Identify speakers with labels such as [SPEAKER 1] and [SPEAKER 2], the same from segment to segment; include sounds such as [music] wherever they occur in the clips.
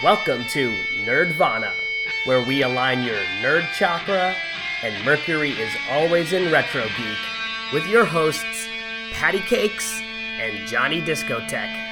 [SPEAKER 1] Welcome to Nerdvana, where we align your nerd chakra and Mercury is always in Retro Geek with your hosts, Patty Cakes and Johnny Discotheque.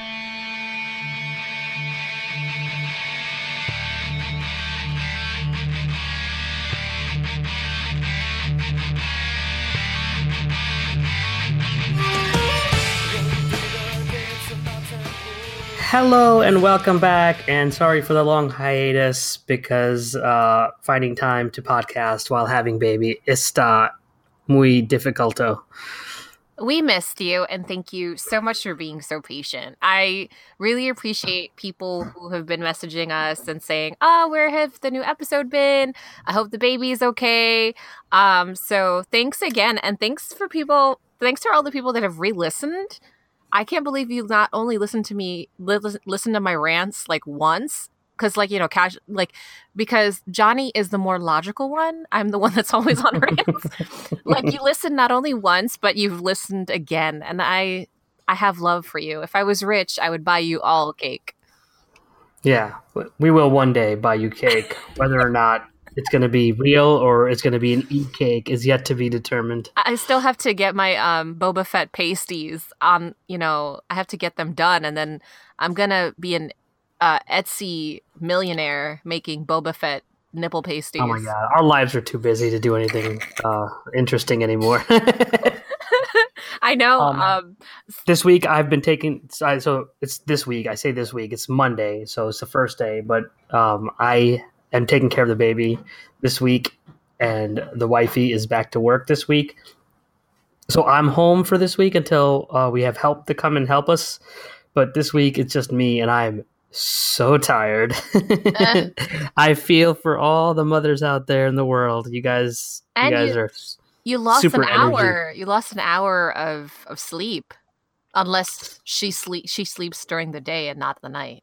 [SPEAKER 1] Hello and welcome back, and sorry for the long hiatus because uh, finding time to podcast while having baby está muy dificulto.
[SPEAKER 2] We missed you, and thank you so much for being so patient. I really appreciate people who have been messaging us and saying, "Oh, where have the new episode been? I hope the baby is okay." Um, so thanks again, and thanks for people. Thanks for all the people that have re-listened. I can't believe you not only listened to me li- listen to my rants like once because like you know cash like because Johnny is the more logical one. I'm the one that's always on rants. [laughs] like you listened not only once but you've listened again and I I have love for you. If I was rich, I would buy you all cake.
[SPEAKER 1] Yeah, we will one day buy you cake whether or not it's going to be real or it's going to be an e cake is yet to be determined.
[SPEAKER 2] I still have to get my um, Boba Fett pasties on. You know, I have to get them done, and then I'm gonna be an uh, Etsy millionaire making Boba Fett nipple pasties.
[SPEAKER 1] Oh my god, our lives are too busy to do anything uh, interesting anymore. [laughs] [laughs]
[SPEAKER 2] I know. Um, um,
[SPEAKER 1] this week I've been taking so it's this week. I say this week. It's Monday, so it's the first day. But um, I am taking care of the baby this week, and the wifey is back to work this week. So I'm home for this week until uh, we have help to come and help us. But this week it's just me, and I'm so tired. uh, [laughs] I feel for all the mothers out there in the world. You guys, you guys you, are.
[SPEAKER 2] You lost an hour. Energy. You lost an hour of of sleep, unless she sleep she sleeps during the day and not the night.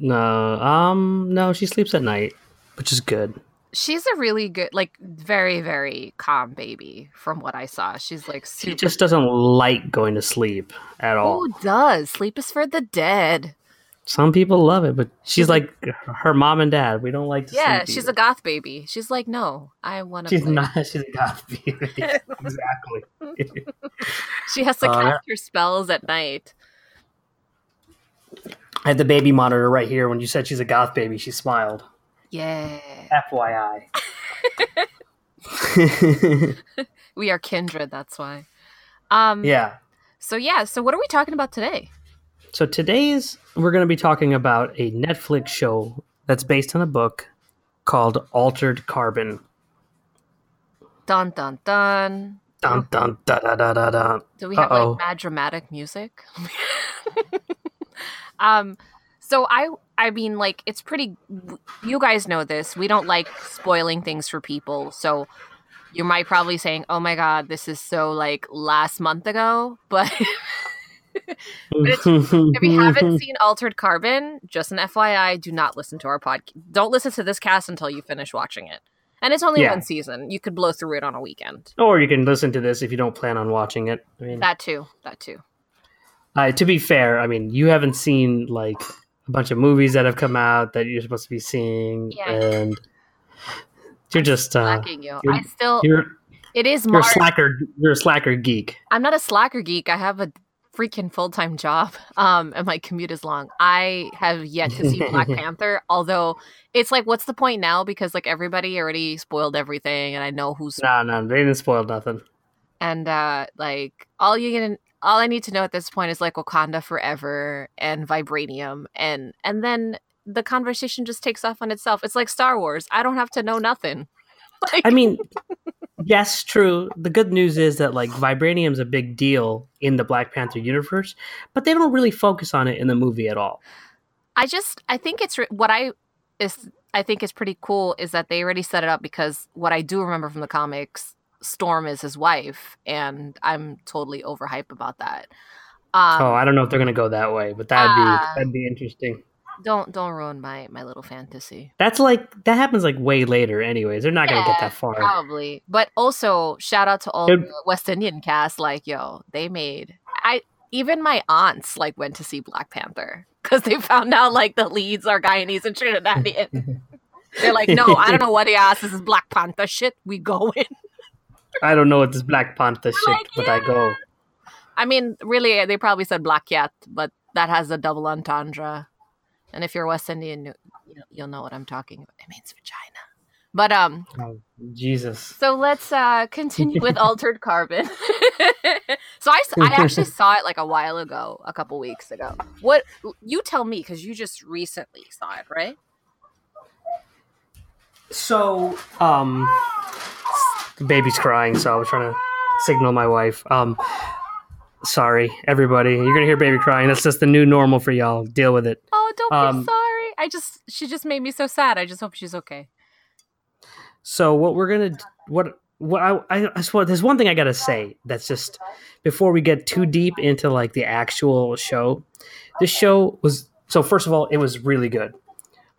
[SPEAKER 1] No, um, no, she sleeps at night, which is good.
[SPEAKER 2] She's a really good, like, very, very calm baby. From what I saw, she's like super...
[SPEAKER 1] she just doesn't like going to sleep at all.
[SPEAKER 2] Who does? Sleep is for the dead.
[SPEAKER 1] Some people love it, but she's, like her mom and dad. We don't like to.
[SPEAKER 2] Yeah, she's either. a goth baby. She's like, no, I want
[SPEAKER 1] to. She's play. not. [laughs] She's a goth baby. [laughs] exactly.
[SPEAKER 2] she has to uh, cast her spells at night.
[SPEAKER 1] I had the baby monitor right here. When you said she's a goth baby, she smiled.
[SPEAKER 2] Yeah.
[SPEAKER 1] FYI. [laughs]
[SPEAKER 2] we are kindred, that's why. Um
[SPEAKER 1] Yeah.
[SPEAKER 2] So yeah, so what are we talking about today?
[SPEAKER 1] So today's we're going to be talking about a Netflix show that's based on a book called Altered Carbon.
[SPEAKER 2] Dun dun dun.
[SPEAKER 1] Dun dun da da da da da.
[SPEAKER 2] Do we have Uh-oh. like mad dramatic music? [laughs] [laughs] Um, so I I mean like it's pretty you guys know this. We don't like spoiling things for people. So you might probably saying, "Oh my god, this is so like last month ago." [laughs] But if you haven't [laughs] seen Altered Carbon, just an FYI, do not listen to our podcast. Don't listen to this cast until you finish watching it. And it's only yeah. one season. You could blow through it on a weekend.
[SPEAKER 1] Or you can listen to this if you don't plan on watching it.
[SPEAKER 2] I mean, that too. That too.
[SPEAKER 1] Uh, to be fair, I mean, you haven't seen like a bunch of movies that have come out that you're supposed to be seeing, yeah. and you're just uh,
[SPEAKER 2] slacking you. I still. You're, it is.
[SPEAKER 1] You're a slacker. You're a slacker geek.
[SPEAKER 2] I'm not a slacker geek. I have a freaking full time job, [laughs] um, and my commute is long. I have yet to see Black [laughs] Panther, although it's like, what's the point now? Because like everybody already spoiled everything, and I know who's.
[SPEAKER 1] No, no, they didn't spoil nothing.
[SPEAKER 2] And uh like all you can all I need to know at this point is like Wakanda forever and vibranium and and then the conversation just takes off on itself. It's like Star Wars. I don't have to know nothing. [laughs]
[SPEAKER 1] Like- I mean, yes, true. The good news is that like vibranium's a big deal in the Black Panther universe, but they don't really focus on it in the movie at all.
[SPEAKER 2] I just I think it's what I is I think is pretty cool is that they already set it up because what I do remember from the comics Storm is his wife, and I'm totally overhyped about that.
[SPEAKER 1] Um, oh, I don't know if they're gonna go that way, but that'd be uh, that'd be interesting.
[SPEAKER 2] Don't don't ruin my my little fantasy.
[SPEAKER 1] That's like that happens like way later, anyways. They're not yeah, gonna get that far,
[SPEAKER 2] probably. But also, shout out to all it, the West Indian cast. Like, yo, they made I even my aunts like went to see Black Panther. because they found out like the leads are Guyanese and Trinidadian. [laughs] They're like, [laughs] no, I don't know what he asked. This is Black Panther shit. We going.
[SPEAKER 1] I don't know what this Black Panther shit,
[SPEAKER 2] Like,
[SPEAKER 1] but I go.
[SPEAKER 2] I mean, really, they probably said Black Cat, but that has a double entendre. And if you're West Indian, you- you'll- you'll know what I'm talking about. It means vagina. But um,
[SPEAKER 1] Oh, Jesus.
[SPEAKER 2] so let's uh continue with [laughs] Altered Carbon. [laughs] so I, I actually [laughs] saw it like a while ago, a couple weeks ago. What you tell me because you just recently saw it, right?
[SPEAKER 1] So, um, the baby's crying, so I was trying to signal my wife. Um, sorry, everybody. You're gonna hear baby crying. That's just the new normal for y'all. Deal with it.
[SPEAKER 2] Oh, don't
[SPEAKER 1] Um,
[SPEAKER 2] be sorry. I just she just made me so sad. I just hope she's okay.
[SPEAKER 1] So what we're gonna what what I I, I swear there's one thing I gotta say that's just before we get too deep into like the actual show. This show was so first of all it was really good.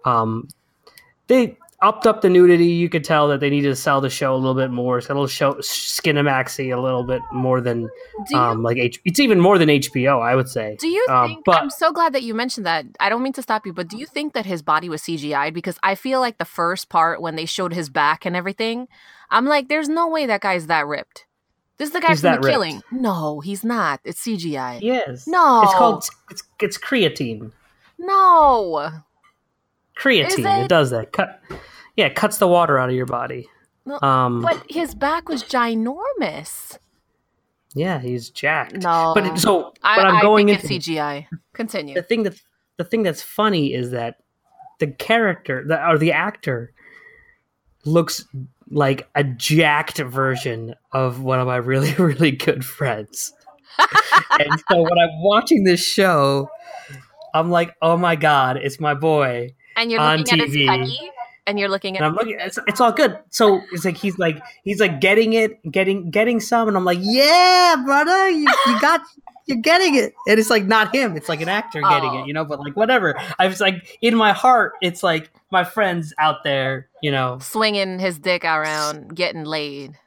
[SPEAKER 1] Um, they upped up the nudity. You could tell that they needed to sell the show a little bit more. So It's got a little show skinemaxy a little bit more than
[SPEAKER 2] you
[SPEAKER 1] um like H- it's even more than HBO I would say.
[SPEAKER 2] Do you
[SPEAKER 1] Um,
[SPEAKER 2] think?
[SPEAKER 1] but-
[SPEAKER 2] I'm so glad that you mentioned that. I don't mean to stop you, but do you think that his body was CGI? Because I feel like the first part when they showed his back and everything, I'm like, there's no way that guy's that ripped. This is the guy
[SPEAKER 1] He's
[SPEAKER 2] from the
[SPEAKER 1] ripped.
[SPEAKER 2] killing. No, he's not. It's CGI.
[SPEAKER 1] Yes.
[SPEAKER 2] No.
[SPEAKER 1] It's called it's it's creatine.
[SPEAKER 2] No.
[SPEAKER 1] Creatine. It?
[SPEAKER 2] it?
[SPEAKER 1] does that. Cut. Yeah, it cuts the water out of your body.
[SPEAKER 2] No,
[SPEAKER 1] Um.
[SPEAKER 2] But his back was ginormous.
[SPEAKER 1] Yeah, he's jacked.
[SPEAKER 2] No.
[SPEAKER 1] But it- so,
[SPEAKER 2] I,
[SPEAKER 1] but I'm
[SPEAKER 2] I
[SPEAKER 1] going into
[SPEAKER 2] CGI. Continue.
[SPEAKER 1] the thing that the thing that's funny is that the character the, or the actor looks like a jacked version of one of my really [laughs] really good friends. [laughs] and so when I'm watching this show, I'm like, oh my god, it's my boy.
[SPEAKER 2] And you're looking at his
[SPEAKER 1] TV.
[SPEAKER 2] And you're looking at
[SPEAKER 1] And I'm looking, it's, it's all good. So it's like he's like he's like getting it, getting getting some, and I'm like, yeah, brother, you, you got, you're getting it. And it's like not him, it's like an actor oh. getting
[SPEAKER 2] Oh.
[SPEAKER 1] it, you know. But like whatever, I was like in my heart, it's like my friends out there, you know.
[SPEAKER 2] swinging his dick around, getting laid.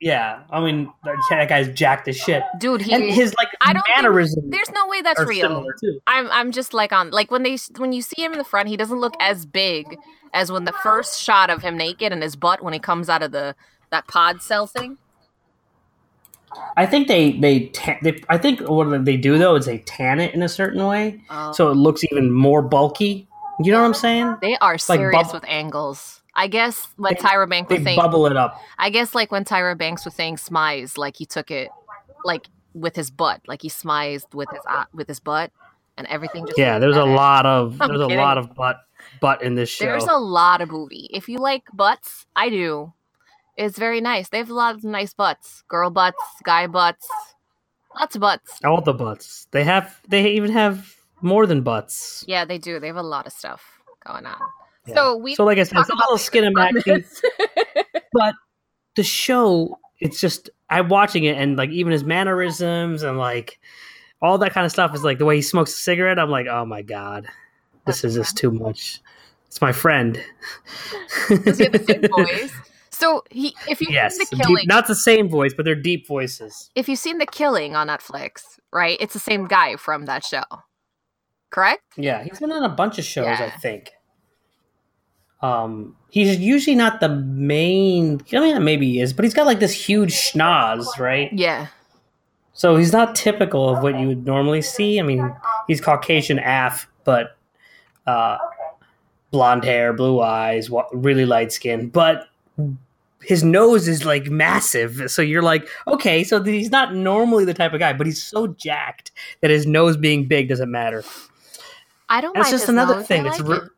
[SPEAKER 1] Yeah, I mean that, guy's jacked as shit,
[SPEAKER 2] Dude, he
[SPEAKER 1] and his like
[SPEAKER 2] I don't think- There's no way that's real. I'm I'm just like on like when they when you see him in the front, he doesn't look as big as when the first shot of him naked and his butt when he comes out of the that pod cell thing.
[SPEAKER 1] I think they they, ta- they I think what they do though is they tan it in a certain way, oh. so it looks even more bulky. You know what I'm saying?
[SPEAKER 2] they are serious
[SPEAKER 1] bub-
[SPEAKER 2] with angles. I guess when
[SPEAKER 1] They-
[SPEAKER 2] Tyra Banks was saying,
[SPEAKER 1] bubble it up.
[SPEAKER 2] I guess like when Tyra Banks was saying smize, like he took it like with his butt, like he smized with his uh, with his butt, and everything just
[SPEAKER 1] Yeah, there's a lot of [laughs]
[SPEAKER 2] I'm
[SPEAKER 1] there's a lot of butt butt in this show.
[SPEAKER 2] There's a lot of booty. If you like butts, I do. It's very nice. They have a lot of nice butts. Girl butts, guy butts. Lots of butts.
[SPEAKER 1] All the butts. They have they even have more than butts.
[SPEAKER 2] Yeah, they do. They have a lot of stuff going on.
[SPEAKER 1] Yeah.
[SPEAKER 2] So we
[SPEAKER 1] So like I said, it's a little skinematic.
[SPEAKER 2] this. [laughs]
[SPEAKER 1] but the show, it's just I'm watching it and like even his mannerisms and like all that kind of stuff is like the way he smokes a cigarette. I'm like, oh my god, this is just too much. It's my friend. [laughs]
[SPEAKER 2] Does he have the same [laughs] voice? So he, if you
[SPEAKER 1] yes,
[SPEAKER 2] seen the
[SPEAKER 1] deep-
[SPEAKER 2] killing,
[SPEAKER 1] not the same voice, but they're deep voices.
[SPEAKER 2] if you've seen the killing on Netflix, right? It's the same guy from that show, correct?
[SPEAKER 1] Yeah, he's been on a bunch of shows, I think. Um, he's usually not the main. I mean, maybe he is, but he's got like this huge schnoz, right?
[SPEAKER 2] Yeah.
[SPEAKER 1] So he's not typical of what you would normally see. I mean, he's Caucasian AF, but uh, blonde hair, blue eyes, really light skin, but his nose is like massive. So you're like, okay, so he's not normally the type of guy, but he's so jacked that his nose being big doesn't matter.
[SPEAKER 2] I don't
[SPEAKER 1] That's
[SPEAKER 2] mind
[SPEAKER 1] just another thing. It's
[SPEAKER 2] like
[SPEAKER 1] re-
[SPEAKER 2] it.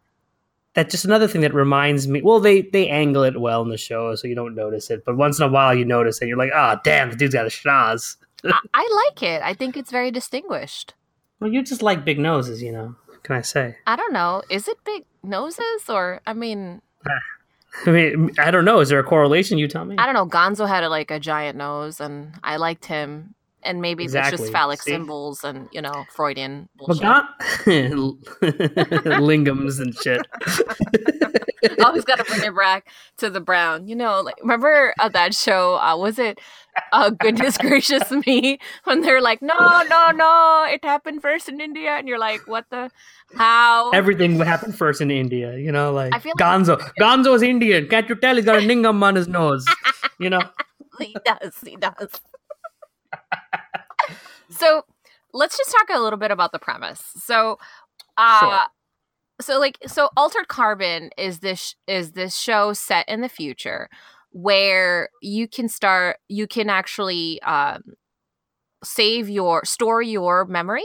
[SPEAKER 1] That's just another thing that reminds me. Well, they they angle it well in the show, so you don't notice it. But once in a while, you notice it. You're like, ah, damn, the dude's got a schnoz.
[SPEAKER 2] I, [laughs] I like it. I think it's very distinguished.
[SPEAKER 1] Well, you just like big noses, you know. What can I say?
[SPEAKER 2] I don't know. Is it big noses or I mean, [laughs]
[SPEAKER 1] I mean, I don't know. Is there a correlation? You tell me.
[SPEAKER 2] I don't know. Gonzo had a, like a giant nose, and I liked him. And maybe it's just phallic
[SPEAKER 1] See?
[SPEAKER 2] symbols and you know Freudian bullshit. [laughs]
[SPEAKER 1] lingams and shit. [laughs]
[SPEAKER 2] Always got to bring it back to the brown. You know, like remember uh, that show? Uh, was it uh, Goodness Gracious [laughs] Me? When they're like, no, no, no, it happened first in India, and you're like, what the? How?
[SPEAKER 1] Everything happened first in India. You know, like
[SPEAKER 2] I feel like-
[SPEAKER 1] Gonzo. Gonzo's Indian. Can't you tell? He's got a lingam on his nose. You know.
[SPEAKER 2] he does. He does. So let's just talk a little bit about the premise. So, uh,
[SPEAKER 1] Sure.
[SPEAKER 2] so like, so Altered Carbon is this is this show set in the future where you can start, you can actually um, save your store your memories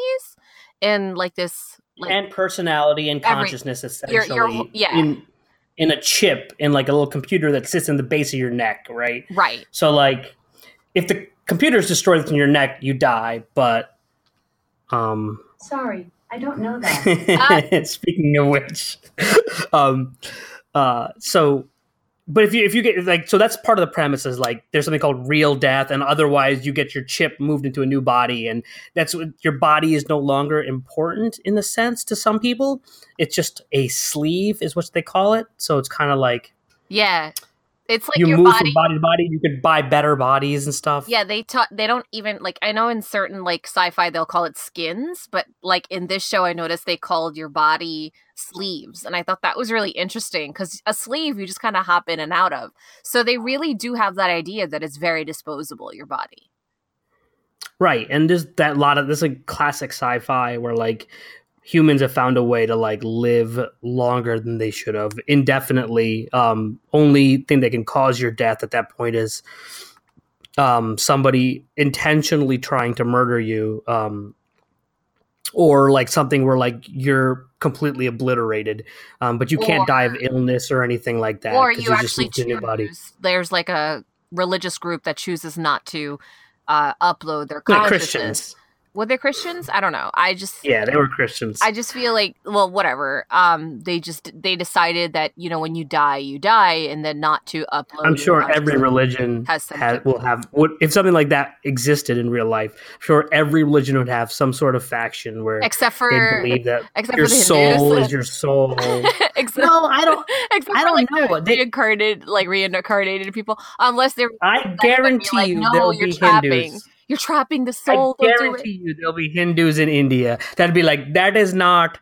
[SPEAKER 2] in like this like
[SPEAKER 1] and personality and
[SPEAKER 2] Every-
[SPEAKER 1] consciousness
[SPEAKER 2] your-
[SPEAKER 1] essentially
[SPEAKER 2] your- yeah.
[SPEAKER 1] in in a chip in like a little computer that sits in the base of your neck, right?
[SPEAKER 2] right.
[SPEAKER 1] So like if the computer is destroyed within your neck, you die, but um
[SPEAKER 3] Sorry, I don't know that. [laughs]
[SPEAKER 1] Speaking of which um uh so but if you if you get like so that's part of the premise is like there's something called real death and otherwise you get your chip moved into a new body and that's what your body is no longer important in the sense to some people it's just a sleeve is what they call it so it's kind of like
[SPEAKER 2] Yeah. It's like
[SPEAKER 1] you
[SPEAKER 2] your
[SPEAKER 1] move
[SPEAKER 2] body
[SPEAKER 1] from body to body you could buy better bodies and stuff
[SPEAKER 2] Yeah, they taught. They don't even like. I know in certain like sci-fi they'll call it skins, but like in this show, I noticed they called your body sleeves, and I thought that was really interesting because a sleeve you just kind of hop in and out of. So they really do have that idea that it's very disposable. Your body.
[SPEAKER 1] Right, and there's that lot of this like classic sci-fi where like humans have found a way to like live longer than they should have indefinitely. Um, only thing that can cause your death at that point is um, somebody intentionally trying to murder you, um, or like something where like you're completely obliterated, um, but you can't
[SPEAKER 2] Or-
[SPEAKER 1] die of illness or anything like that.
[SPEAKER 2] or
[SPEAKER 1] 'cause
[SPEAKER 2] you actually
[SPEAKER 1] moved to body.
[SPEAKER 2] choose. There's like a religious group that chooses not to uh, upload their consciousness.
[SPEAKER 1] Christians.
[SPEAKER 2] Were they Christians? I don't know. I just
[SPEAKER 1] Yeah, they were Christians.
[SPEAKER 2] I just feel like, well, whatever. Um, they just they decided that you know when you die, you die, and then not to upload.
[SPEAKER 1] I'm sure every religion
[SPEAKER 2] has some
[SPEAKER 1] has, will have would, if something like that existed in real life. I'm sure every religion would have some sort of faction where
[SPEAKER 2] except
[SPEAKER 1] they
[SPEAKER 2] for
[SPEAKER 1] believe that
[SPEAKER 2] except
[SPEAKER 1] your
[SPEAKER 2] for the
[SPEAKER 1] soul is your soul. [laughs]
[SPEAKER 2] except,
[SPEAKER 1] no, I don't. [laughs]
[SPEAKER 2] except
[SPEAKER 1] I don't
[SPEAKER 2] like,
[SPEAKER 1] know. They-
[SPEAKER 2] reincarnated, like reincarnated people, unless they're
[SPEAKER 1] I guarantee
[SPEAKER 2] like,
[SPEAKER 1] you
[SPEAKER 2] "No,
[SPEAKER 1] there'll
[SPEAKER 2] you're
[SPEAKER 1] be
[SPEAKER 2] trapping
[SPEAKER 1] Hindus.
[SPEAKER 2] You're trapping the soul. Do
[SPEAKER 1] guarantee you there'll be Hindus in India that'll be like, that is not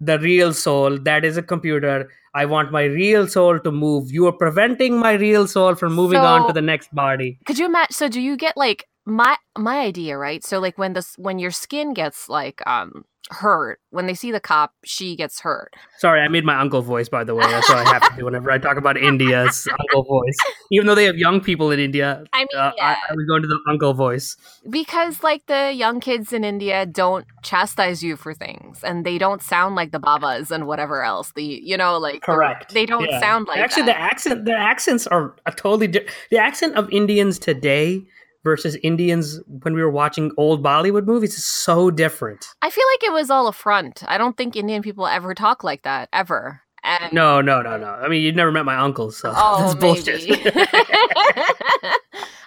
[SPEAKER 1] the real soul. That is a computer. I want my real soul to move. You are preventing my real soul from moving on to the next body.
[SPEAKER 2] Could you imagine? So, do you get like my my idea right? So, like when this when your skin gets like um hurt, when they see the cop, she gets hurt.
[SPEAKER 1] Sorry, I made my uncle voice, by the way. That's what I have to do whenever I talk about India's [laughs] uncle voice. Even though they have young people in India,
[SPEAKER 2] I mean,
[SPEAKER 1] uh,
[SPEAKER 2] yeah.
[SPEAKER 1] I, I was going to the uncle voice.
[SPEAKER 2] because like the young kids in India don't chastise you for things, and they don't sound like the babas and whatever else. The you know like the-
[SPEAKER 1] Correct.
[SPEAKER 2] They don't
[SPEAKER 1] Yeah.
[SPEAKER 2] sound like
[SPEAKER 1] actually
[SPEAKER 2] that.
[SPEAKER 1] the accent. Their accents are a totally di- the accent of Indians today versus Indians when we were watching old Bollywood movies is so different.
[SPEAKER 2] I feel like it was all a front. I don't think Indian people ever talk like that ever. And
[SPEAKER 1] No, no, no, no. I mean, you've never met my uncle, so
[SPEAKER 2] Oh, [laughs]
[SPEAKER 1] that's bullshit. [laughs] [laughs]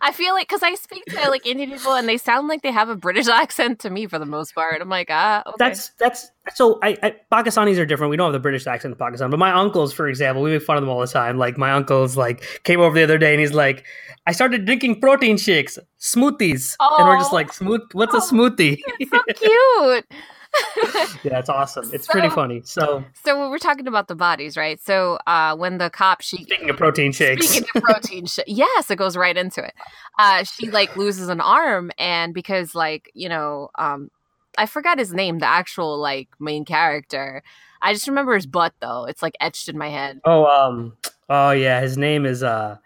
[SPEAKER 2] I feel like because I speak to like Indian people and they sound like they have a British [laughs] accent to me for the most part. I'm like, ah, okay.
[SPEAKER 1] That's that's so. I, I Pakistanis are different. We don't have the British accent in Pakistan, but my uncles, for example, we make fun of them all the time. Like my uncle's like came over the other day and he's like, "I started drinking protein shakes, smoothies," and we're just like, "Smooth? What's a smoothie?"
[SPEAKER 2] so cute. [laughs] [laughs] [laughs]
[SPEAKER 1] yeah, it's awesome. It's pretty funny. So
[SPEAKER 2] so we're talking about the bodies, right? So uh, when the cop she
[SPEAKER 1] speaking of protein shakes,
[SPEAKER 2] Speaking of protein [laughs] shit, yes, it goes right into it. Uh, she like loses an arm, and because like you know, um, I forgot his name, the actual like main character. I just remember his butt though; it's like etched in my head.
[SPEAKER 1] oh um, oh yeah, his name is uh,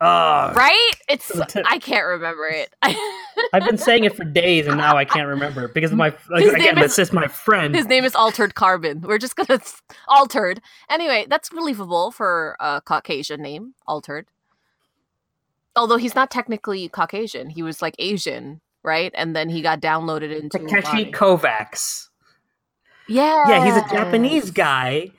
[SPEAKER 1] oh,
[SPEAKER 2] Right? It's. [laughs] I can't remember it. [laughs]
[SPEAKER 1] I've been saying it for days and now I can't remember it because of my like, again.
[SPEAKER 2] name
[SPEAKER 1] It's
[SPEAKER 2] is-
[SPEAKER 1] just my friend.
[SPEAKER 2] his name is Altered Carbon. We're just gonna altered. Anyway, that's believable for a Caucasian name, Altered. Although he's not technically Caucasian, he was like Asian, right? And then he got downloaded into.
[SPEAKER 1] Takeshi Kovacs.
[SPEAKER 2] Yeah,
[SPEAKER 1] Yeah, he's a Japanese guy,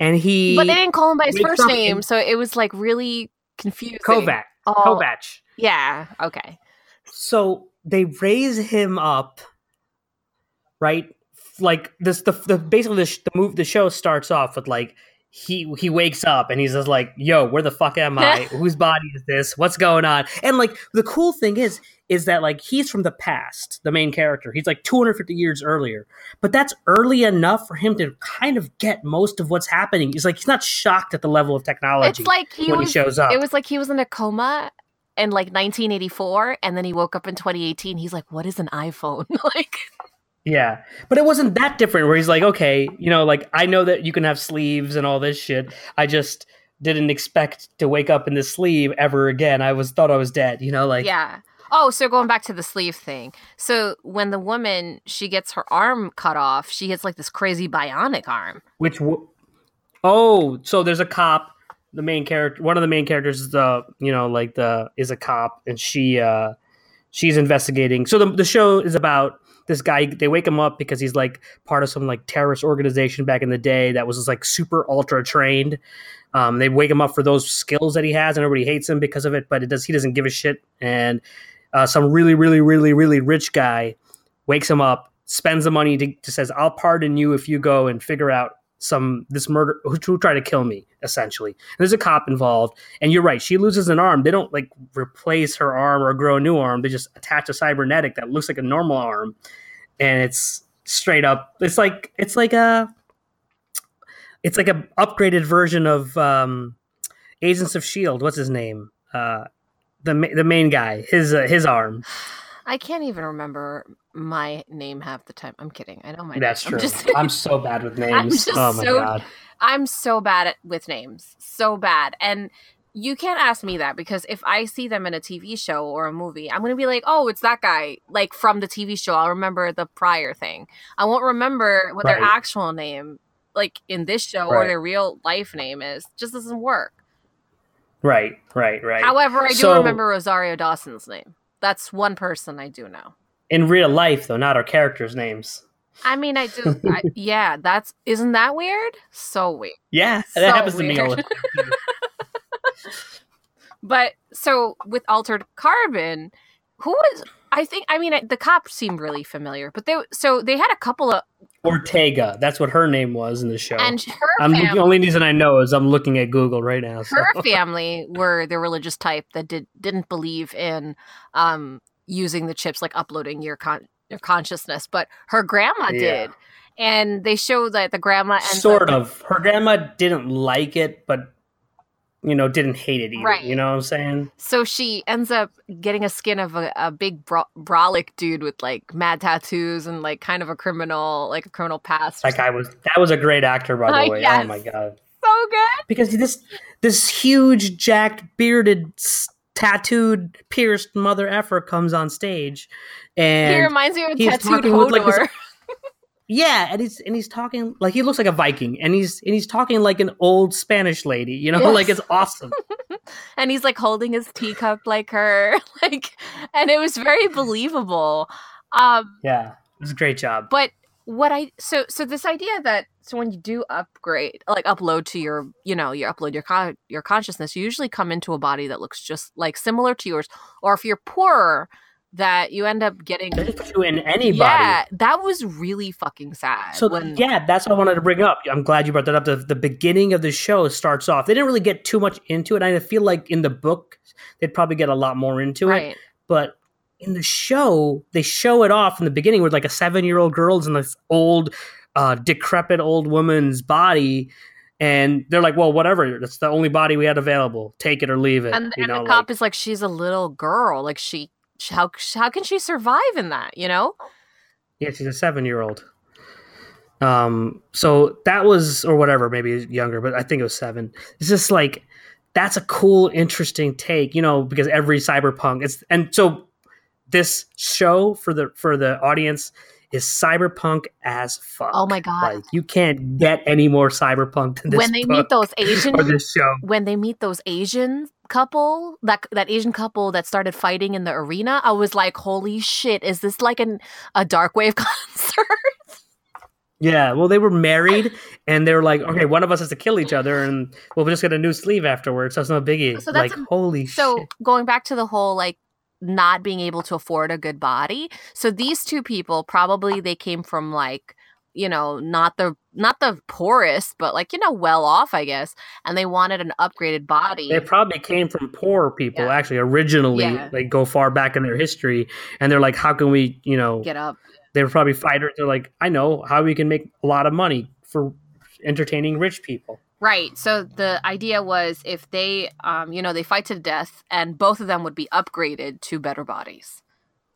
[SPEAKER 1] and he
[SPEAKER 2] But they didn't call him by his first name,
[SPEAKER 1] in-
[SPEAKER 2] so it was like really confusing.
[SPEAKER 1] Kovac.
[SPEAKER 2] Oh,
[SPEAKER 1] Kovac.
[SPEAKER 2] Yeah. Okay.
[SPEAKER 1] So they raise him up, right? Like this, the, the basically the, sh- the move the show starts off with like he he wakes up and he's just like, "Yo, where the fuck am I? [laughs] Whose body is this? What's going on?" And like the cool thing is is that like he's from the past, the main character. He's like 250 years earlier. But that's early enough for him to kind of get most of what's happening. He's like he's not shocked at the level of technology
[SPEAKER 2] It's like he
[SPEAKER 1] when
[SPEAKER 2] was.
[SPEAKER 1] he shows up.
[SPEAKER 2] It was like he was in a coma in like 1984, and then he woke up in 2018. He's like, "What is an iPhone?" [laughs] like,
[SPEAKER 1] Yeah, but it wasn't that different. Where he's like, okay, you know, like I know that you can have sleeves and all this shit. I just didn't expect to wake up in this sleeve ever again. I was thought I was dead. You know, like
[SPEAKER 2] yeah. Oh, so going back to the sleeve thing. So when the woman she gets her arm cut off, she gets like this crazy bionic arm.
[SPEAKER 1] which. W- oh, so there's a cop. The main character, one of the main characters, is the you know like the is a cop, and she uh she's investigating. So the the show is about this guy. They wake him up because he's like part of some like terrorist organization back in the day that was just, like super ultra trained. Um, they wake him up for those skills that he has, and everybody hates him because of it. But it does he doesn't give a shit. And uh, some really, really, really, really rich guy wakes him up, spends the money to, to says, "I'll pardon you if you go and figure out some this murder who, who tried to kill me." Essentially, and there's a cop involved. And you're right, she loses an arm. They don't like replace her arm or grow a new arm. They just attach a cybernetic that looks like a normal arm, and it's straight up. It's like it's like a it's like a upgraded version of um, Agents of Shield. What's his name? Uh, the the main guy. His uh, his arm.
[SPEAKER 2] I can't even remember my name half the time. I'm kidding. I know my.
[SPEAKER 1] That's
[SPEAKER 2] name.
[SPEAKER 1] true.
[SPEAKER 2] I'm, just,
[SPEAKER 1] I'm so bad with [laughs]
[SPEAKER 2] I'm
[SPEAKER 1] names.
[SPEAKER 2] just
[SPEAKER 1] Oh my
[SPEAKER 2] so-
[SPEAKER 1] god.
[SPEAKER 2] I'm so bad at with names. So bad. And you can't ask me that because if I see them in a TV show or a movie, I'm going to be like, "Oh, it's that guy." Like from the TV show, I'll remember the prior thing. I won't remember what their actual name like in this show or their real life name is. Just doesn't work.
[SPEAKER 1] Right, right, right.
[SPEAKER 2] However, I do
[SPEAKER 1] So-
[SPEAKER 2] remember Rosario Dawson's name. That's one person I do know.
[SPEAKER 1] In real life, though, not our characters' names.
[SPEAKER 2] I mean, I do. I, [laughs] yeah, that's isn't that weird? So weird.
[SPEAKER 1] Yeah,
[SPEAKER 2] So
[SPEAKER 1] that happens to me all the time. [laughs]
[SPEAKER 2] But so with Altered Carbon, who was? I think. I mean, the cop seemed really familiar. But they so they had a couple of
[SPEAKER 1] Ortega. That's what her name was in the show.
[SPEAKER 2] and her
[SPEAKER 1] I'm the only reason I know is I'm looking at Google right now. So.
[SPEAKER 2] her [laughs] family were the religious type that did didn't believe in um using the chips like uploading your con your consciousness, but her grandma
[SPEAKER 1] Yeah.
[SPEAKER 2] did. And they show that the grandma
[SPEAKER 1] sort
[SPEAKER 2] up,
[SPEAKER 1] of. Her grandma didn't like it, but you know, didn't hate it either.
[SPEAKER 2] Right.
[SPEAKER 1] You know what I'm saying?
[SPEAKER 2] So she ends up getting a skin of a, a big bra- brolic dude with like mad tattoos and like kind of a criminal, like a criminal past.
[SPEAKER 1] Like I was that was a great actor, by the [laughs] way. Oh my god.
[SPEAKER 2] so good.
[SPEAKER 1] because this this huge jacked bearded tattooed pierced mother effer comes on stage and he
[SPEAKER 2] reminds me of tattooed
[SPEAKER 1] with, like, this- [laughs] yeah and he's and he's talking like he looks like a viking and he's and he's talking like an old spanish lady you know
[SPEAKER 2] Yes. [laughs]
[SPEAKER 1] like it's awesome [laughs]
[SPEAKER 2] and he's like holding his teacup like her, like, and it was very believable. Um,
[SPEAKER 1] yeah it was a great job
[SPEAKER 2] but what I so so this idea that so when you do upgrade like upload to your you know you upload your con- your consciousness you usually come into a body that looks just like similar to yours or if you're poorer that you end up getting
[SPEAKER 1] you in anybody
[SPEAKER 2] yeah that was really fucking sad
[SPEAKER 1] So
[SPEAKER 2] when
[SPEAKER 1] yeah, that's what I wanted to bring up. I'm glad you brought that up. The, the beginning of the show starts off. They didn't really get too much into it. I feel like in the book they'd probably get a lot more into it. but in the show they show it off in the beginning with like a seven year old girl's in this old uh, decrepit old woman's body and they're like well whatever that's the only body we had available. Take it or leave it
[SPEAKER 2] and,
[SPEAKER 1] you
[SPEAKER 2] and
[SPEAKER 1] know
[SPEAKER 2] the cop
[SPEAKER 1] like,
[SPEAKER 2] is like she's a little girl. Like she how how can she survive in that? You know?
[SPEAKER 1] Yeah she's a seven year old um so that was or whatever maybe younger but i think it was seven. It's just like that's a cool interesting take you know because every cyberpunk it's and so this show for the for the audience is cyberpunk as fuck.
[SPEAKER 2] Oh my God.
[SPEAKER 1] Like you can't get any more cyberpunk than this.
[SPEAKER 2] when they meet those Asian
[SPEAKER 1] or this show.
[SPEAKER 2] when they meet those Asian couple that that Asian couple that started fighting in the arena, I was like, holy shit, is this like an a dark wave [laughs] concert?
[SPEAKER 1] Yeah, well, they were married, and they were like, "Okay, one of us has to kill each other, and we'll just get a new sleeve afterwards, so it's no biggie."
[SPEAKER 2] So that's
[SPEAKER 1] like,
[SPEAKER 2] a-
[SPEAKER 1] holy
[SPEAKER 2] so
[SPEAKER 1] shit!
[SPEAKER 2] going back to the whole like not being able to afford a good body. So these two people probably they came from like you know not the not the poorest, but like you know, well off, I guess, and they wanted an upgraded body.
[SPEAKER 1] They probably came from poor people,
[SPEAKER 2] Yeah.
[SPEAKER 1] actually, originally.
[SPEAKER 2] Yeah.
[SPEAKER 1] They go far back in their history, and they're like, "How can we, you know?"
[SPEAKER 2] Get up.
[SPEAKER 1] They were probably fighters. They're like, "I know how we can make a lot of money for entertaining rich people."
[SPEAKER 2] Right. So the idea was if they, um, you know, they fight to the death, and both of them would be upgraded to better bodies,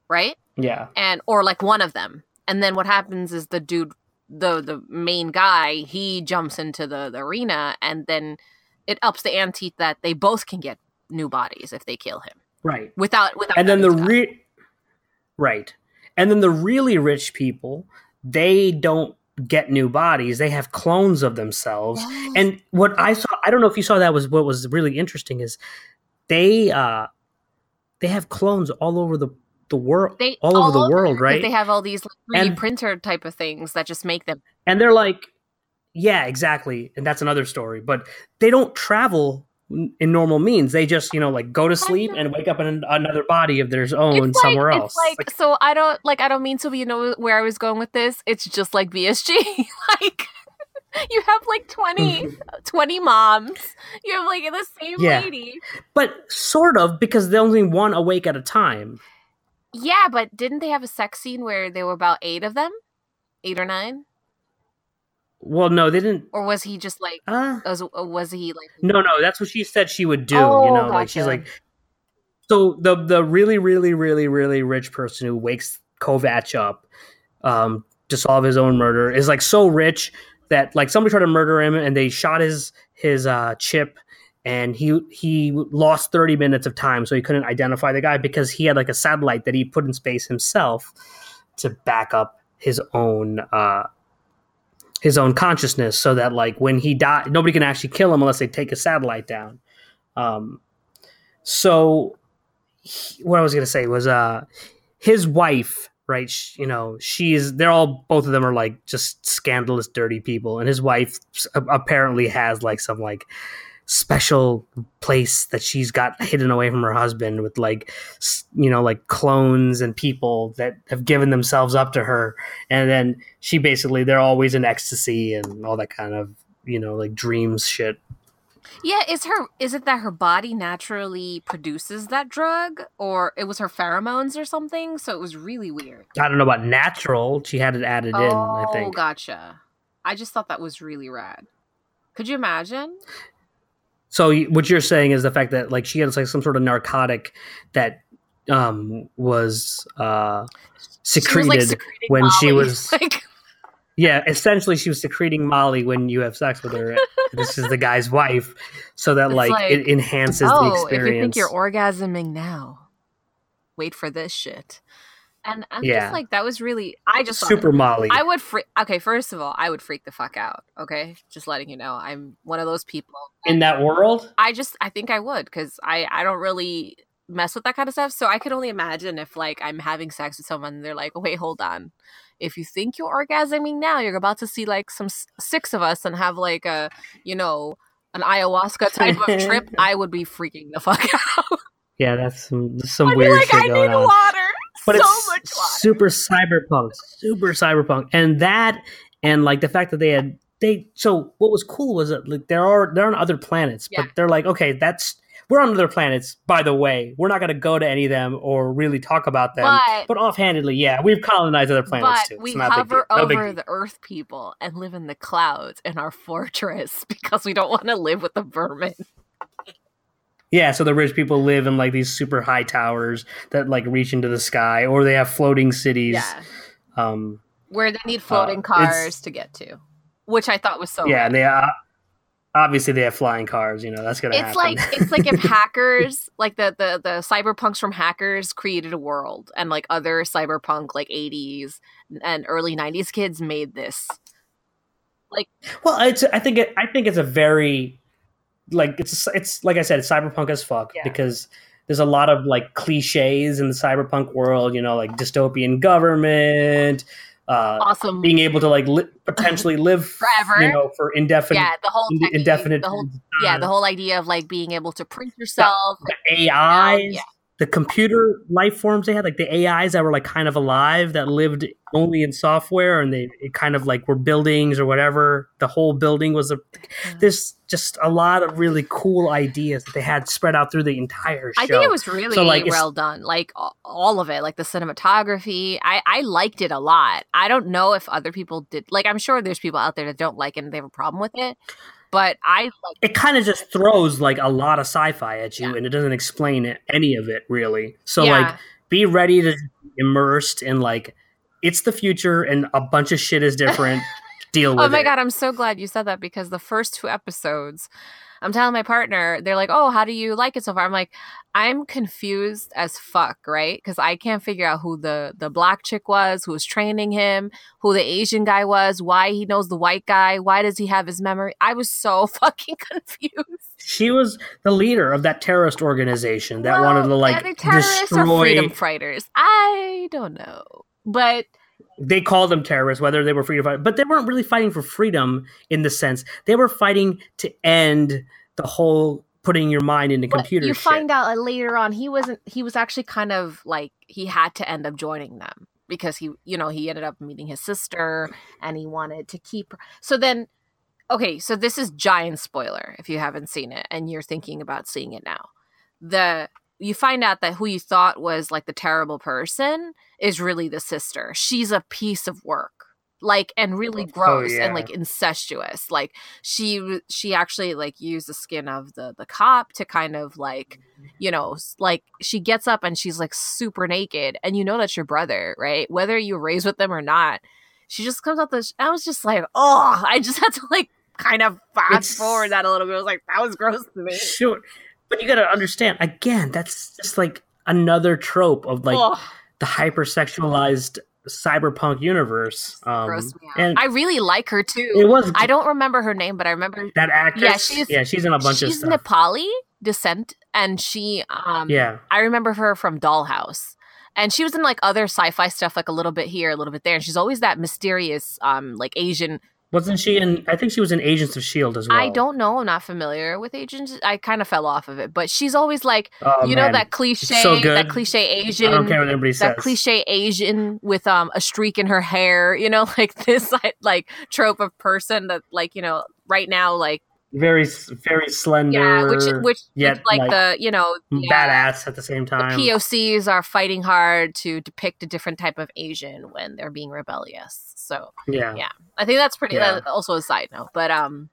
[SPEAKER 2] right?
[SPEAKER 1] Yeah,
[SPEAKER 2] And or like one of them, and then what happens is the dude, the the main guy, he jumps into the, the arena, and then it ups the ante that they both can get new bodies if they kill him
[SPEAKER 1] right.
[SPEAKER 2] without without.
[SPEAKER 1] and then the re- right and then the really rich people they don't get new bodies they have clones of themselves
[SPEAKER 2] Yes.
[SPEAKER 1] and what i saw i don't know if you saw that was what was really interesting is they uh they have clones all over the the world
[SPEAKER 2] They-
[SPEAKER 1] all over
[SPEAKER 2] all
[SPEAKER 1] the world
[SPEAKER 2] 'Cause
[SPEAKER 1] right
[SPEAKER 2] They have all these like, 3D
[SPEAKER 1] And-
[SPEAKER 2] printer type of things that just make them.
[SPEAKER 1] and they're like yeah exactly and that's another story but they don't travel in normal means they just you know like go to sleep and wake up in another body of their own
[SPEAKER 2] It's
[SPEAKER 1] somewhere
[SPEAKER 2] like,
[SPEAKER 1] else
[SPEAKER 2] It's like, so I don't like I don't mean to be you know where I was going with this. It's just like BSG. [laughs] like you have like 20, mm-hmm. 20 moms. You have like the same
[SPEAKER 1] Yeah.
[SPEAKER 2] lady.
[SPEAKER 1] but sort of because they're only one awake at a time
[SPEAKER 2] Yeah, but didn't they have a sex scene where there were about eight of them? Eight or nine?
[SPEAKER 1] Well no they didn't
[SPEAKER 2] Or was he just like
[SPEAKER 1] uh.
[SPEAKER 2] was was he like
[SPEAKER 1] no no that's what she said she would do
[SPEAKER 2] Oh,
[SPEAKER 1] you know like she's like so the the really really really really rich person who wakes Kovac up um to solve his own murder is like so rich that like somebody tried to murder him and they shot his his uh chip and he he lost 30 minutes of time so he couldn't identify the guy because he had like a satellite that he put in space himself to back up his own uh his own consciousness so that like when he died nobody can actually kill him unless they take a satellite down. Um so he- what i was going to say was uh his wife right sh- you know she's they're all both of them are like just scandalous dirty people. And his wife apparently has like some like special place that she's got hidden away from her husband with like you know like clones and people that have given themselves up to her and then she basically they're always in ecstasy and all that kind of you know like dreams shit
[SPEAKER 2] Yeah, is her is it that her body naturally produces that drug or it was her pheromones or something? So it was really weird.
[SPEAKER 1] i don't know about natural she had it added in i
[SPEAKER 2] oh,
[SPEAKER 1] think
[SPEAKER 2] gotcha. I just thought that was really rad. Could you imagine?
[SPEAKER 1] So what you're saying is the fact that like she had like some sort of narcotic that um was uh secreted
[SPEAKER 2] She was, like, secreting
[SPEAKER 1] when she was- [laughs]
[SPEAKER 2] like
[SPEAKER 1] yeah essentially she was secreting molly when you have sex with her this is the guy's wife so that like,
[SPEAKER 2] like,
[SPEAKER 1] it enhances the
[SPEAKER 2] oh,
[SPEAKER 1] experience
[SPEAKER 2] if you think you're orgasming now, wait for this shit. And I'm
[SPEAKER 1] Yeah.
[SPEAKER 2] just like, that was really. I just thought-
[SPEAKER 1] super molly
[SPEAKER 2] I would freak. Okay, first of all, I would freak the fuck out. Okay, just letting you know, I'm one of those people.
[SPEAKER 1] in that world
[SPEAKER 2] I just, I think I would because I, I don't really mess with that kind of stuff. So I could only imagine if like I'm having sex with someone, and they're like, wait, hold on. If you think you're orgasming now, you're about to see like some s- six of us and have like a, you know, an ayahuasca type of trip. [laughs] I would be freaking the fuck [laughs] out.
[SPEAKER 1] yeah that's some some
[SPEAKER 2] I'd be
[SPEAKER 1] weird
[SPEAKER 2] like,
[SPEAKER 1] shit
[SPEAKER 2] I
[SPEAKER 1] going
[SPEAKER 2] need
[SPEAKER 1] on
[SPEAKER 2] water.
[SPEAKER 1] But
[SPEAKER 2] so
[SPEAKER 1] it's super cyberpunk, super cyberpunk, and that, and like the fact that they had they. So what was cool was that like there are they're on other planets,
[SPEAKER 2] Yeah.
[SPEAKER 1] but they're like, okay, that's we're on other planets. By the way, we're not going to go to any of them or really talk about them.
[SPEAKER 2] But-
[SPEAKER 1] But, offhandedly, yeah, we've colonized other planets too.
[SPEAKER 2] We hover.
[SPEAKER 1] No
[SPEAKER 2] over the earth people and live in the clouds in our fortress [laughs] because we don't want to live with the vermin.
[SPEAKER 1] Yeah, so the rich people live in like these super high towers that like reach into the sky, or they have floating cities.
[SPEAKER 2] Yeah.
[SPEAKER 1] Um,
[SPEAKER 2] Where they need floating
[SPEAKER 1] Uh,
[SPEAKER 2] cars to get to, which I thought was so.
[SPEAKER 1] yeah, and they uh, obviously they have flying cars. You know that's gonna
[SPEAKER 2] it's
[SPEAKER 1] happen.
[SPEAKER 2] like it's like if [laughs] hackers like the, the the cyberpunks from hackers created a world and like other cyberpunk like 80s and early 90s kids made this Like,
[SPEAKER 1] Well, it's I think it, I think it's a very like it's it's like I said, it's cyberpunk as fuck
[SPEAKER 2] Yeah.
[SPEAKER 1] because there's a lot of like cliches in the cyberpunk world. You know, like dystopian government, uh,
[SPEAKER 2] awesome
[SPEAKER 1] being able to like li- potentially live
[SPEAKER 2] Forever.
[SPEAKER 1] You know, for indefinite,
[SPEAKER 2] yeah the whole techie-
[SPEAKER 1] indefinite.
[SPEAKER 2] the whole, yeah the whole idea of like being able to print yourself
[SPEAKER 1] The AI.
[SPEAKER 2] yeah
[SPEAKER 1] the computer life forms they had, like the AIs that were like kind of alive that lived only in software and they it kind of like were buildings or whatever. The whole building was a there's just a lot of really cool ideas that they had spread out through the entire show.
[SPEAKER 2] I think it was really
[SPEAKER 1] So, like,
[SPEAKER 2] well done. Like all of it, like the cinematography. I I liked it a lot. I don't know if other people did. Like I'm sure there's people out there that don't like it and they have a problem with it. But I like
[SPEAKER 1] it kind of just throws like a lot of sci-fi at you
[SPEAKER 2] Yeah.
[SPEAKER 1] and it doesn't explain any of it really. So
[SPEAKER 2] Yeah.
[SPEAKER 1] like be ready to be immersed in like it's the future and a bunch of shit is different. [laughs] Deal oh with it.
[SPEAKER 2] Oh my
[SPEAKER 1] it.
[SPEAKER 2] god, I'm so glad you said that because the first two episodes, I'm telling my partner, they're like, "Oh, how do you like it so far?" I'm like, "I'm confused as fuck, right? Because I can't figure out who the the black chick was, who was training him, who the Asian guy was, why he knows the white guy, why does he have his memory? I was so [laughs] fucking confused.
[SPEAKER 1] She was the leader of that terrorist organization that
[SPEAKER 2] Well,
[SPEAKER 1] wanted to like
[SPEAKER 2] they terrorists or
[SPEAKER 1] destroy.
[SPEAKER 2] freedom fighters? I don't know, but
[SPEAKER 1] They called them terrorists, whether they were free to fight, but they weren't really fighting for freedom in the sense. They were fighting to end the whole putting your mind into
[SPEAKER 2] But
[SPEAKER 1] computer
[SPEAKER 2] you
[SPEAKER 1] shit.
[SPEAKER 2] find out uh, later on he wasn't he was actually kind of like he had to end up joining them because he you know he ended up meeting his sister and he wanted to keep her. So then okay so this is giant spoiler if you haven't seen it and you're thinking about seeing it now. The you find out that who you thought was like the terrible person is really the sister. She's a piece of work like and really oh, gross
[SPEAKER 1] Oh, yeah.
[SPEAKER 2] and like incestuous. Like she she actually like used the skin of the the cop to kind of like you know like she gets up and she's like super naked and you know that's your brother right? Whether you raised with them or not she just comes out the sh- i was just like oh i just had to like kind of fast
[SPEAKER 1] It's-
[SPEAKER 2] forward that a little bit. I was like that was gross to me.
[SPEAKER 1] Sure. But you got to understand, again, that's just like another trope of like
[SPEAKER 2] Ugh,
[SPEAKER 1] the hypersexualized cyberpunk universe. Um,
[SPEAKER 2] gross me out.
[SPEAKER 1] and
[SPEAKER 2] i really like her too
[SPEAKER 1] it was
[SPEAKER 2] i don't remember her name but i remember
[SPEAKER 1] that actress.
[SPEAKER 2] Yeah, she's-
[SPEAKER 1] yeah, she's in a bunch of
[SPEAKER 2] she's nepali descent and she um
[SPEAKER 1] yeah,
[SPEAKER 2] I remember her from Dollhouse. And she was in like other sci-fi stuff like a little bit here, a little bit there. And she's always that mysterious um like Asian
[SPEAKER 1] wasn't she in? I think she was in Agents of Shield as well.
[SPEAKER 2] I don't know, I'm not familiar with Agents. I kind of fell off of it, but she's always like
[SPEAKER 1] Oh,
[SPEAKER 2] you know that cliche
[SPEAKER 1] so
[SPEAKER 2] that cliche Asian
[SPEAKER 1] I don't care what anybody
[SPEAKER 2] that
[SPEAKER 1] says.
[SPEAKER 2] cliche Asian with um a streak in her hair, you know, [laughs] like this like, like trope of person that like, you know, right now like
[SPEAKER 1] very, very slender.
[SPEAKER 2] yeah, which which
[SPEAKER 1] yet,
[SPEAKER 2] like,
[SPEAKER 1] like,
[SPEAKER 2] the, you know, yeah,
[SPEAKER 1] badass at the same
[SPEAKER 2] the
[SPEAKER 1] time.
[SPEAKER 2] POCs are fighting hard to depict a different type of Asian when they're being rebellious. So
[SPEAKER 1] yeah.
[SPEAKER 2] yeah. I think that's pretty.
[SPEAKER 1] Yeah.
[SPEAKER 2] That's also a side note, but um,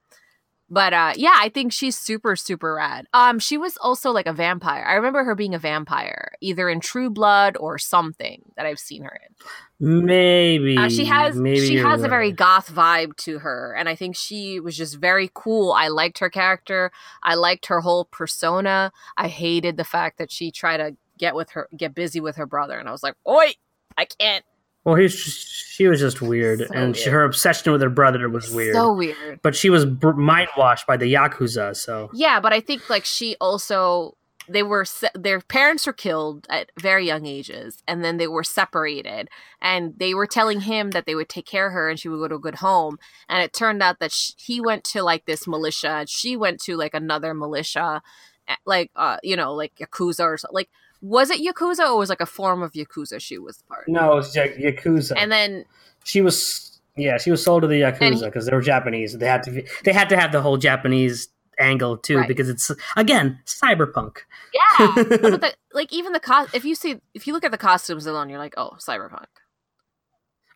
[SPEAKER 2] but uh, yeah, I think she's super super rad. Um, she was also like a vampire. I remember her being a vampire, either in True Blood or something that I've seen her in.
[SPEAKER 1] Maybe
[SPEAKER 2] Uh, she has
[SPEAKER 1] Maybe
[SPEAKER 2] she has a very goth vibe to her, and I think she was just very cool. I liked her character. I liked her whole persona. I hated the fact that she tried to get with her get busy with her brother, and I was like, "Oi, I can't."
[SPEAKER 1] Well, he's she was just weird,
[SPEAKER 2] So
[SPEAKER 1] and she, her obsession with her brother was weird.
[SPEAKER 2] So weird.
[SPEAKER 1] but she was br- mind washed by the yakuza. So
[SPEAKER 2] Yeah, but I think like she also they were se- their parents were killed at very young ages and then they were separated and they were telling him that they would take care of her and she would go to a good home and it turned out that sh he went to like this militia and she went to like another militia eh, like uh you know like yakuza or so, like was it yakuza or was it, like a form of yakuza she was part of?
[SPEAKER 1] no, it was yakuza.
[SPEAKER 2] and then
[SPEAKER 1] she was yeah, she was sold to the yakuza because they were Japanese. They had to they had to have the whole Japanese angle too
[SPEAKER 2] Right.
[SPEAKER 1] because it's again cyberpunk.
[SPEAKER 2] yeah but [laughs] the, like even the cost if you see if you look at the costumes alone you're like oh cyberpunk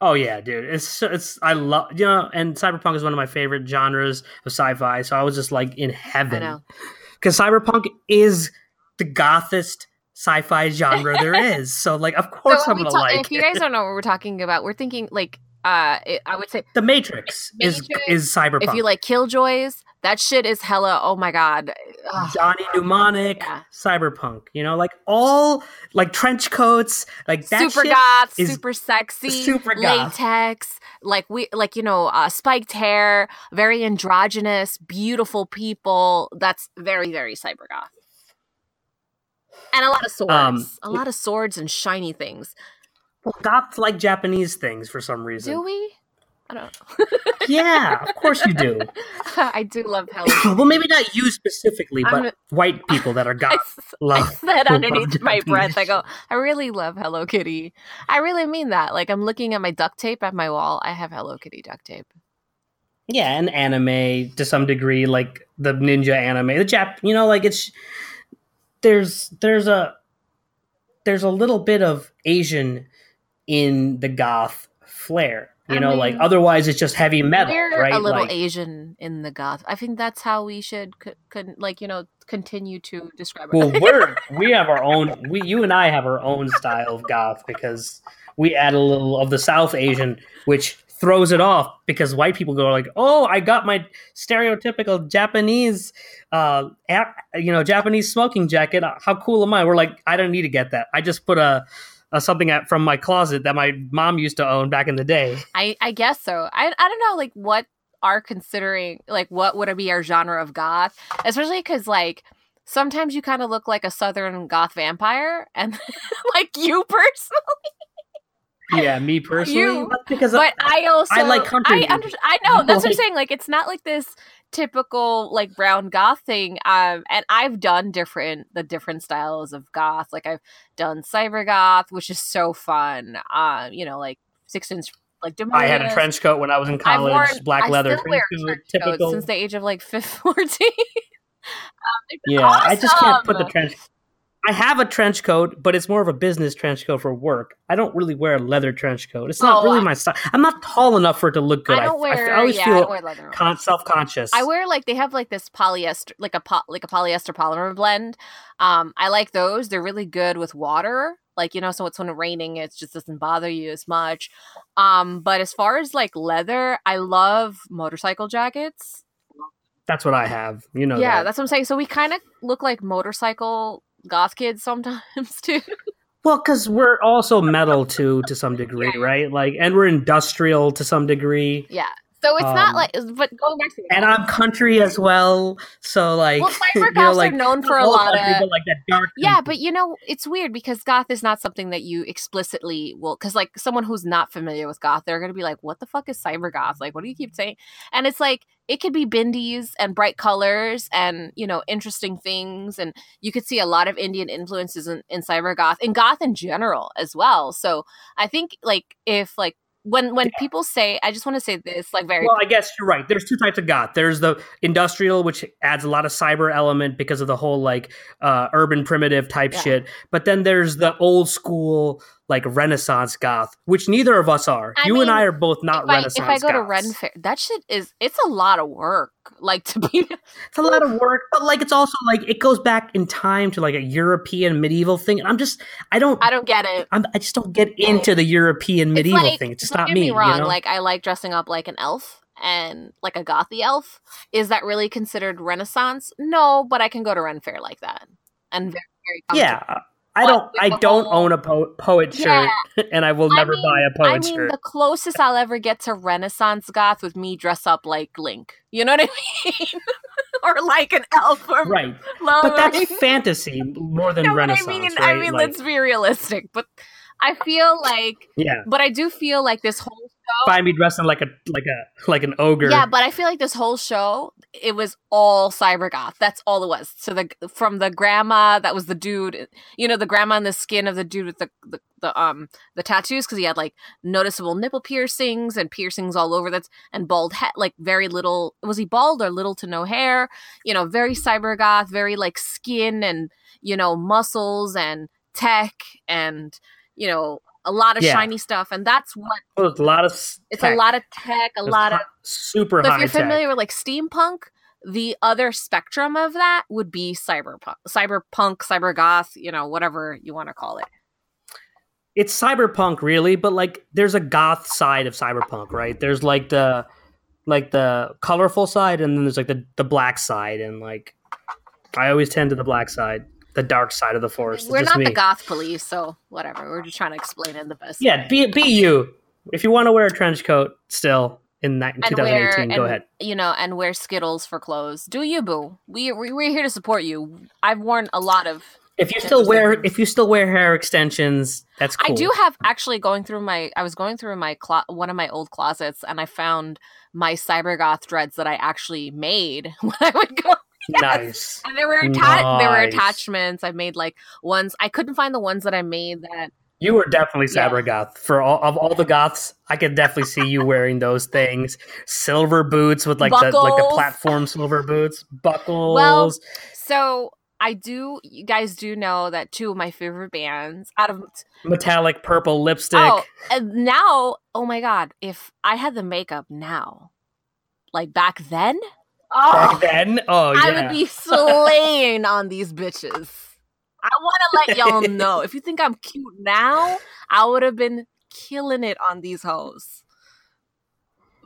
[SPEAKER 1] Oh yeah, dude. It's it's I love you know, and cyberpunk is one of my favorite genres of sci-fi. So I was just like in heaven because cyberpunk is the gothest sci-fi genre there [laughs] is. So like, of course
[SPEAKER 2] So
[SPEAKER 1] I'm gonna
[SPEAKER 2] talk-
[SPEAKER 1] like
[SPEAKER 2] if you guys don't know what we're talking about, we're thinking like uh it, I would say
[SPEAKER 1] the Matrix, is is cyberpunk.
[SPEAKER 2] if you like Killjoys, that shit is hella oh my god. Ugh.
[SPEAKER 1] Johnny Mnemonic,
[SPEAKER 2] Yeah.
[SPEAKER 1] cyberpunk, you know, like all like trench coats, like that
[SPEAKER 2] super
[SPEAKER 1] shit
[SPEAKER 2] goth,
[SPEAKER 1] is
[SPEAKER 2] super sexy,
[SPEAKER 1] super goth.
[SPEAKER 2] latex, like we like you know, uh, spiked hair, very androgynous, beautiful people. That's very very cyber goth. And a lot of swords,
[SPEAKER 1] Um,
[SPEAKER 2] a lot of swords and shiny things.
[SPEAKER 1] Well, goths like Japanese things for some reason.
[SPEAKER 2] Do we? I don't know.
[SPEAKER 1] Yeah, of course you do. [laughs]
[SPEAKER 2] I do love Hello. [coughs]
[SPEAKER 1] well, maybe not you specifically, but white people that are [laughs] goth
[SPEAKER 2] s-
[SPEAKER 1] love.
[SPEAKER 2] I said underneath my breath, I go, I really love Hello Kitty. I really mean that. Like I'm looking at my duct tape at my wall. I have Hello Kitty duct tape.
[SPEAKER 1] Yeah, and anime to some degree, like the ninja anime, the Jap. You know, like it's there's there's a there's a little bit of Asian in the goth flair. You
[SPEAKER 2] I
[SPEAKER 1] know, like otherwise it's just heavy metal,
[SPEAKER 2] We're
[SPEAKER 1] right?
[SPEAKER 2] a little
[SPEAKER 1] like,
[SPEAKER 2] Asian in the goth. I think that's how we should, co- con- like you know, continue to describe it.
[SPEAKER 1] well, we're [laughs] we have our own. We you and I have our own style of goth because we add a little of the South Asian, which throws it off because white people go like, "Oh, I got my stereotypical Japanese, uh, you know, Japanese smoking jacket. How cool am I?" We're like, "I don't need to get that. I just put a." a something at, from my closet that my mom used to own back in the day.
[SPEAKER 2] I I guess so. I I don't know like what are considering like what would be our genre of goth, especially because like sometimes you kind of look like a southern goth vampire, and [laughs] like you personally.
[SPEAKER 1] Yeah, me personally,
[SPEAKER 2] You-
[SPEAKER 1] because
[SPEAKER 2] But I also
[SPEAKER 1] I like country
[SPEAKER 2] I, under, I know that's what I'm saying. Like it's not like this typical like brown goth thing. Um, and I've done different the different styles of goth. Like I've done cyber goth, which is so fun. Um, you know, like six inch like
[SPEAKER 1] I had a trench coat when I was in college,
[SPEAKER 2] worn-
[SPEAKER 1] black
[SPEAKER 2] I
[SPEAKER 1] leather
[SPEAKER 2] still wear
[SPEAKER 1] trench
[SPEAKER 2] trench
[SPEAKER 1] coat, typical.
[SPEAKER 2] since the age of like [laughs] 15, [laughs] 14.
[SPEAKER 1] Yeah, I just can't put the trench. I have a trench coat, but it's more of a business trench coat for work. I don't really wear a leather trench coat. It's not
[SPEAKER 2] Oh,
[SPEAKER 1] really
[SPEAKER 2] I-
[SPEAKER 1] my style. I'm not tall enough for it to look good.
[SPEAKER 2] I don't
[SPEAKER 1] I, I-
[SPEAKER 2] wear.
[SPEAKER 1] I always
[SPEAKER 2] yeah, I
[SPEAKER 1] feel
[SPEAKER 2] don't wear leather.
[SPEAKER 1] con- self-conscious.
[SPEAKER 2] I wear like they have like this polyester, like a po- like a polyester polymer blend. Um, I like those. They're really good with water. Like you know, so it's when it's raining, it just doesn't bother you as much. Um, but as far as like leather, I love motorcycle jackets.
[SPEAKER 1] That's what I have. You know.
[SPEAKER 2] yeah,
[SPEAKER 1] that.
[SPEAKER 2] that's what I'm saying. So we kind of look like motorcycle goth kids sometimes [laughs] too.
[SPEAKER 1] well, because we're also metal too, to some [laughs] degree, right? Like, and we're industrial to some degree,
[SPEAKER 2] yeah. So it's not
[SPEAKER 1] Um,
[SPEAKER 2] like, but going back to
[SPEAKER 1] and I'm country as well. So, like,
[SPEAKER 2] well,
[SPEAKER 1] know, [laughs]
[SPEAKER 2] goths
[SPEAKER 1] like
[SPEAKER 2] are known for a lot
[SPEAKER 1] country,
[SPEAKER 2] of
[SPEAKER 1] but, like that dark.
[SPEAKER 2] Yeah, but you know, it's weird because goth is not something that you explicitly will cuz like someone who's not familiar with goth, they're going to be like, "What the fuck is cyber goth? Like, what do you keep saying?" And it's like it could be bindies and bright colors and, you know, interesting things and you could see a lot of Indian influences in, in cyber goth and goth in general as well. So, I think like if like when when people say I just want to say this like very
[SPEAKER 1] Well, I guess you're right. There's two types of goth. There's the industrial, which adds a lot of cyber element because of the whole like uh, urban primitive type
[SPEAKER 2] Yeah.
[SPEAKER 1] shit. But then there's the old school like Renaissance goth, which neither of us are.
[SPEAKER 2] I
[SPEAKER 1] you and I are both not
[SPEAKER 2] if I,
[SPEAKER 1] Renaissance.
[SPEAKER 2] if I go to
[SPEAKER 1] goths.
[SPEAKER 2] Ren Fair, that shit is it's a lot of work like to be [laughs]
[SPEAKER 1] it's a lot of work, but like it's also like it goes back in time to like a European medieval thing. And I'm just I don't
[SPEAKER 2] I don't get it.
[SPEAKER 1] I'm, I just don't get into the European medieval
[SPEAKER 2] like,
[SPEAKER 1] thing. It's just
[SPEAKER 2] don't
[SPEAKER 1] me.
[SPEAKER 2] me wrong.
[SPEAKER 1] you know?
[SPEAKER 2] Like I like dressing up like an elf and like a gothy elf. Is that really considered Renaissance? No, but I can go to Ren Fair like that and very very
[SPEAKER 1] yeah. I don't. I don't own a po- poet
[SPEAKER 2] Yeah.
[SPEAKER 1] shirt, [laughs] and I will
[SPEAKER 2] I
[SPEAKER 1] never
[SPEAKER 2] mean-
[SPEAKER 1] buy a poet
[SPEAKER 2] I mean,
[SPEAKER 1] shirt.
[SPEAKER 2] the closest I'll ever get to Renaissance goth with me dress up like Link. You know what I [laughs] mean? [laughs] or like an elf or
[SPEAKER 1] right
[SPEAKER 2] Lord.
[SPEAKER 1] but that's fantasy more than
[SPEAKER 2] but I
[SPEAKER 1] renaissance
[SPEAKER 2] mean,
[SPEAKER 1] right
[SPEAKER 2] I mean,
[SPEAKER 1] Like,
[SPEAKER 2] let's be realistic. But I feel like,
[SPEAKER 1] yeah
[SPEAKER 2] but I do feel like this whole
[SPEAKER 1] find me dressing like a like a like an ogre
[SPEAKER 2] Yeah, but I feel like this whole show it was all cyber goth. That's all it was. So the from the grandma that was the dude, you know, the grandma in the skin of the dude with the the, the um the tattoos because he had like noticeable nipple piercings and piercings all over that's and bald head like very little was he bald or little to no hair you know very cyber goth very like skin and you know muscles and tech and you know a lot of
[SPEAKER 1] Yeah.
[SPEAKER 2] shiny stuff and that's what
[SPEAKER 1] Oh, it's a lot of
[SPEAKER 2] it's
[SPEAKER 1] tech.
[SPEAKER 2] a lot of tech a
[SPEAKER 1] It's
[SPEAKER 2] lot of
[SPEAKER 1] super
[SPEAKER 2] so
[SPEAKER 1] high
[SPEAKER 2] if you're
[SPEAKER 1] tech.
[SPEAKER 2] familiar with like steampunk, the other spectrum of that would be cyberpunk, cyberpunk, cybergoth, you know, whatever you want to call it.
[SPEAKER 1] it's cyberpunk really but like there's a goth side of cyberpunk right there's like the like the colorful side and then there's like the the black side and like i always tend to the black side the dark side of the force
[SPEAKER 2] We're not
[SPEAKER 1] me.
[SPEAKER 2] the goth police, so whatever. We're just trying to explain it the best.
[SPEAKER 1] yeah be, be you if you want to wear a trench coat still in ni-
[SPEAKER 2] And wear
[SPEAKER 1] 2018 go
[SPEAKER 2] and,
[SPEAKER 1] ahead
[SPEAKER 2] You know, and wear Skittles for clothes. Do you, boo? We we- we're here to support you. I've worn a lot of
[SPEAKER 1] If you still wear if you still wear hair extensions, that's cool.
[SPEAKER 2] I do have actually going through my. I was going through my clo- one of my old closets, and I found my cybergoth dreads that I actually made [laughs] when I would go. [laughs] Yes.
[SPEAKER 1] Nice.
[SPEAKER 2] And there were atta- there were attachments. I made like ones. I couldn't find the ones that I made that.
[SPEAKER 1] You were definitely cyber goth. For all of all the goths, I could definitely see you wearing those things. Silver boots with like the like the platform silver boots, buckles.
[SPEAKER 2] Well, So I do. You guys do know that two of my favorite bands out of
[SPEAKER 1] metallic purple lipstick.
[SPEAKER 2] Oh, and now, oh my god, if I had the makeup now, like back then, oh,
[SPEAKER 1] Back then, oh yeah.
[SPEAKER 2] I would be [laughs] slaying on these bitches. I want to let y'all know. If you think I'm cute now, I would have been killing it on these hoes.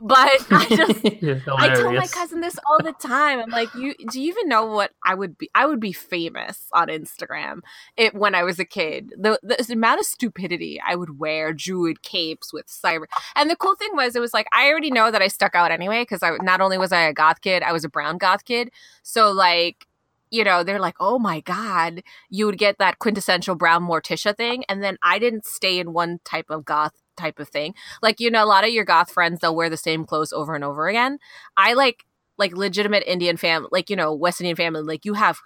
[SPEAKER 2] But I [laughs] just I tell my cousin this all the time. I'm like, you do you even know what I would be? I would be famous on Instagram it when I was a kid. The, the amount of stupidity I would wear druid capes with cyber. And the cool thing was, it was like I already know that I stuck out anyway because I not only was I a goth kid, I was a brown goth kid. So like. You know, they're like, oh my God, you would get that quintessential brown Morticia thing. And then I didn't stay in one type of goth type of thing. Like, you know, a lot of your goth friends, they'll wear the same clothes over and over again. I like like legitimate Indian family, like you know West Indian family. Like you have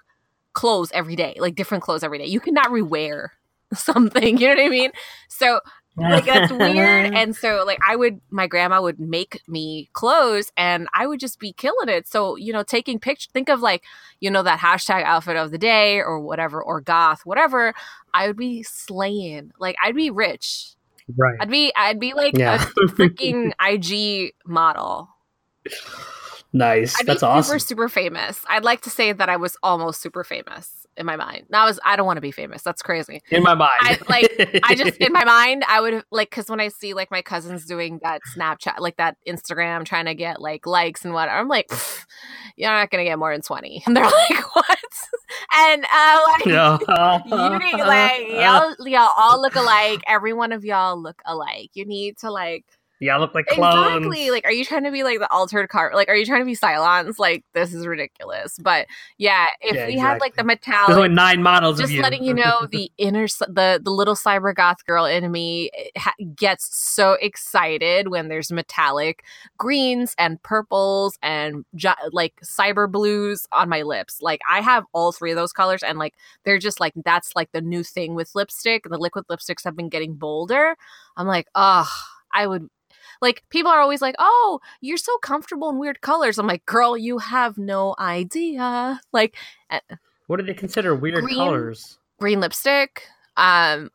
[SPEAKER 2] clothes every day, like different clothes every day. You cannot rewear [laughs] something. You know what I mean? So like that's weird. [laughs] And so like I would, my grandma would make me clothes, and I would just be killing it. So you know, taking pictures. Think of like you know that hashtag outfit of the day or whatever, or goth, whatever. I would be slaying. Like I'd be rich.
[SPEAKER 1] Right.
[SPEAKER 2] I'd be I'd be like
[SPEAKER 1] Yeah.
[SPEAKER 2] a [laughs] freaking IG model.
[SPEAKER 1] Nice.
[SPEAKER 2] I'd
[SPEAKER 1] That's
[SPEAKER 2] be
[SPEAKER 1] awesome.
[SPEAKER 2] super super famous. I'd like to say that I was almost super famous in my mind. Now I was I don't want to be famous. That's crazy.
[SPEAKER 1] in my mind.
[SPEAKER 2] I like I just in my [laughs] mind I would like cuz when I see like my cousins doing that Snapchat like that Instagram trying to get like likes and whatever I'm like you're not going to get more than 20. [laughs] And they're like what? And uh like
[SPEAKER 1] Yeah. [laughs]
[SPEAKER 2] you need like y'all y'all all look alike. Every one of y'all look alike. You need to like
[SPEAKER 1] Y'all look like clones.
[SPEAKER 2] Exactly. Like, are you trying to be like the altered car? Like, are you trying to be Cylons? Like, this is ridiculous. But yeah, if
[SPEAKER 1] Yeah,
[SPEAKER 2] we had like the metallic,
[SPEAKER 1] There's only nine models
[SPEAKER 2] just
[SPEAKER 1] of you.
[SPEAKER 2] letting you [laughs] know, the inner, the the little cyber goth girl in me ha- gets so excited when there's metallic greens and purples and like cyber blues on my lips. Like, I have all three of those colors, and like they're just like that's like the new thing with lipstick. The liquid lipsticks have been getting bolder. I'm like, oh, I would like people are always like, "Oh, you're so comfortable in weird colors." I'm like, "Girl, you have no idea." Like
[SPEAKER 1] what do they consider weird
[SPEAKER 2] Green.
[SPEAKER 1] colors?
[SPEAKER 2] green lipstick, um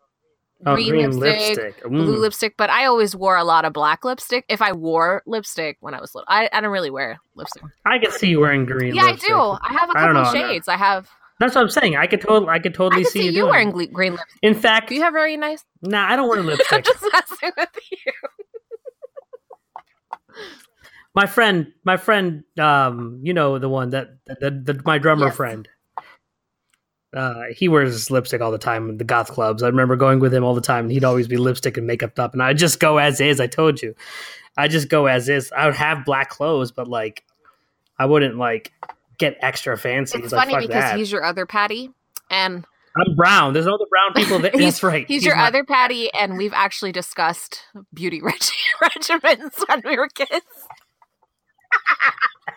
[SPEAKER 1] Oh,
[SPEAKER 2] green,
[SPEAKER 1] green,
[SPEAKER 2] lipstick,
[SPEAKER 1] lipstick.
[SPEAKER 2] blue
[SPEAKER 1] Mm.
[SPEAKER 2] lipstick, but I always wore a lot of black lipstick. If I wore lipstick when I was little, I, I don't really wear lipstick.
[SPEAKER 1] I can see you wearing green.
[SPEAKER 2] yeah,
[SPEAKER 1] lipstick.
[SPEAKER 2] I do. I have a couple shades. I have.
[SPEAKER 1] That's what I'm saying. I could totally, I could totally
[SPEAKER 2] I can see, you
[SPEAKER 1] doing
[SPEAKER 2] wearing green lipstick.
[SPEAKER 1] In fact,
[SPEAKER 2] You have very nice.
[SPEAKER 1] nah, I don't wear [laughs] lipstick.
[SPEAKER 2] I'm just messing with you.
[SPEAKER 1] My friend, my friend, um, you know the one that the, the, my drummer
[SPEAKER 2] Yes.
[SPEAKER 1] friend. Uh, he wears lipstick all the time in the goth clubs. I remember going with him all the time, and he'd always be lipstick and makeup up, and I just go as is. I told you, I just go as is. I would have black clothes, but like, I wouldn't like get extra fancy.
[SPEAKER 2] It's
[SPEAKER 1] like,
[SPEAKER 2] funny because
[SPEAKER 1] that.
[SPEAKER 2] he's your other Patty, and
[SPEAKER 1] I'm brown. There's no the brown people. [laughs]
[SPEAKER 2] He's-
[SPEAKER 1] That's right.
[SPEAKER 2] he's, your
[SPEAKER 1] my-
[SPEAKER 2] other Patty, and we've actually discussed beauty [laughs] reg- regimens when we were kids.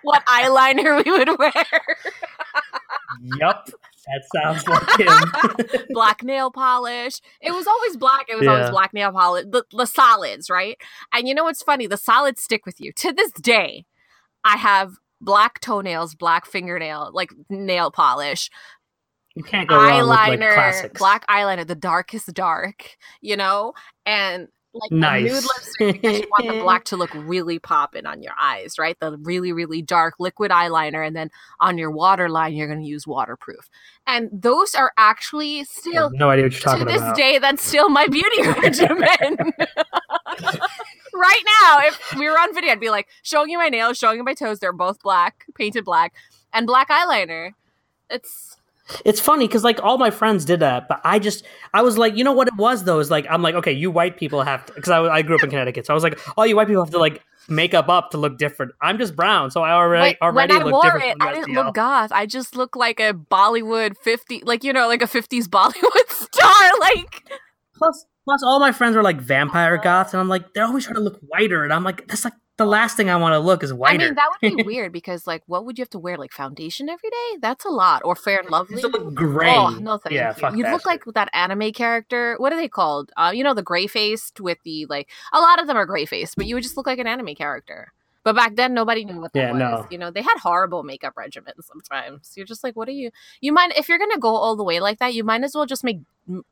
[SPEAKER 2] What eyeliner we would wear,
[SPEAKER 1] yep. that sounds like him. [laughs]
[SPEAKER 2] black nail polish. It was always black. It was always black nail polish. The, the solids, right? And you know what's funny? The solids stick with you to this day. I have black toenails, black fingernail, like nail polish,
[SPEAKER 1] you can't go wrong with like
[SPEAKER 2] eyeliner,
[SPEAKER 1] classics.
[SPEAKER 2] black eyeliner, the darkest dark, you know, and like
[SPEAKER 1] Nice.
[SPEAKER 2] nude lipstick because you want the [laughs] black to look really popping on your eyes, right? The really, really dark liquid eyeliner, and then on your waterline, you're going to use waterproof. And those are actually still
[SPEAKER 1] no idea what you're talking to
[SPEAKER 2] this
[SPEAKER 1] about.
[SPEAKER 2] day, that's still my beauty [laughs] regimen. [laughs] right now, if we were on video, I'd be like showing you my nails, showing you my toes. They're both black, painted black, and black eyeliner. It's
[SPEAKER 1] It's funny because like all my friends did that, but I just I was like, you know what it was though is like I'm like, okay, you white people have to because I, I grew up in Connecticut, so I was like, oh, you white people have to like make up up to look different. I'm just brown, so I already
[SPEAKER 2] Wait,
[SPEAKER 1] already
[SPEAKER 2] when I
[SPEAKER 1] look
[SPEAKER 2] wore
[SPEAKER 1] different.
[SPEAKER 2] it, I didn't look goth. I just looked like a Bollywood 50, like, you know, like a 50s Bollywood [laughs] star. Like,
[SPEAKER 1] Plus, plus all my friends were like vampire uh-huh. goths, and I'm like, they're always trying to look whiter, and I'm like, that's like the last thing I want to look is
[SPEAKER 2] white.
[SPEAKER 1] I
[SPEAKER 2] mean, that would be [laughs] weird because, like, what would you have to wear? Like, foundation every day? That's a lot. Or fair and lovely?
[SPEAKER 1] To look gray.
[SPEAKER 2] Oh, no, thank
[SPEAKER 1] yeah,
[SPEAKER 2] you. You'd look
[SPEAKER 1] shit.
[SPEAKER 2] like that anime character. What are they called? Uh, you know, the gray faced with the, like, a lot of them are gray faced, but you would just look like an anime character. But back then, nobody knew what that
[SPEAKER 1] Yeah,
[SPEAKER 2] was.
[SPEAKER 1] no.
[SPEAKER 2] You know, they had horrible makeup regimens sometimes. You're just like, what are you? You might, if you're gonna go all the way like that, you might as well just make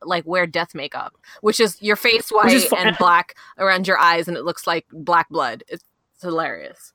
[SPEAKER 2] like wear death makeup, which is your face white and [laughs] black around your eyes, and it looks like black blood. It's, it's hilarious.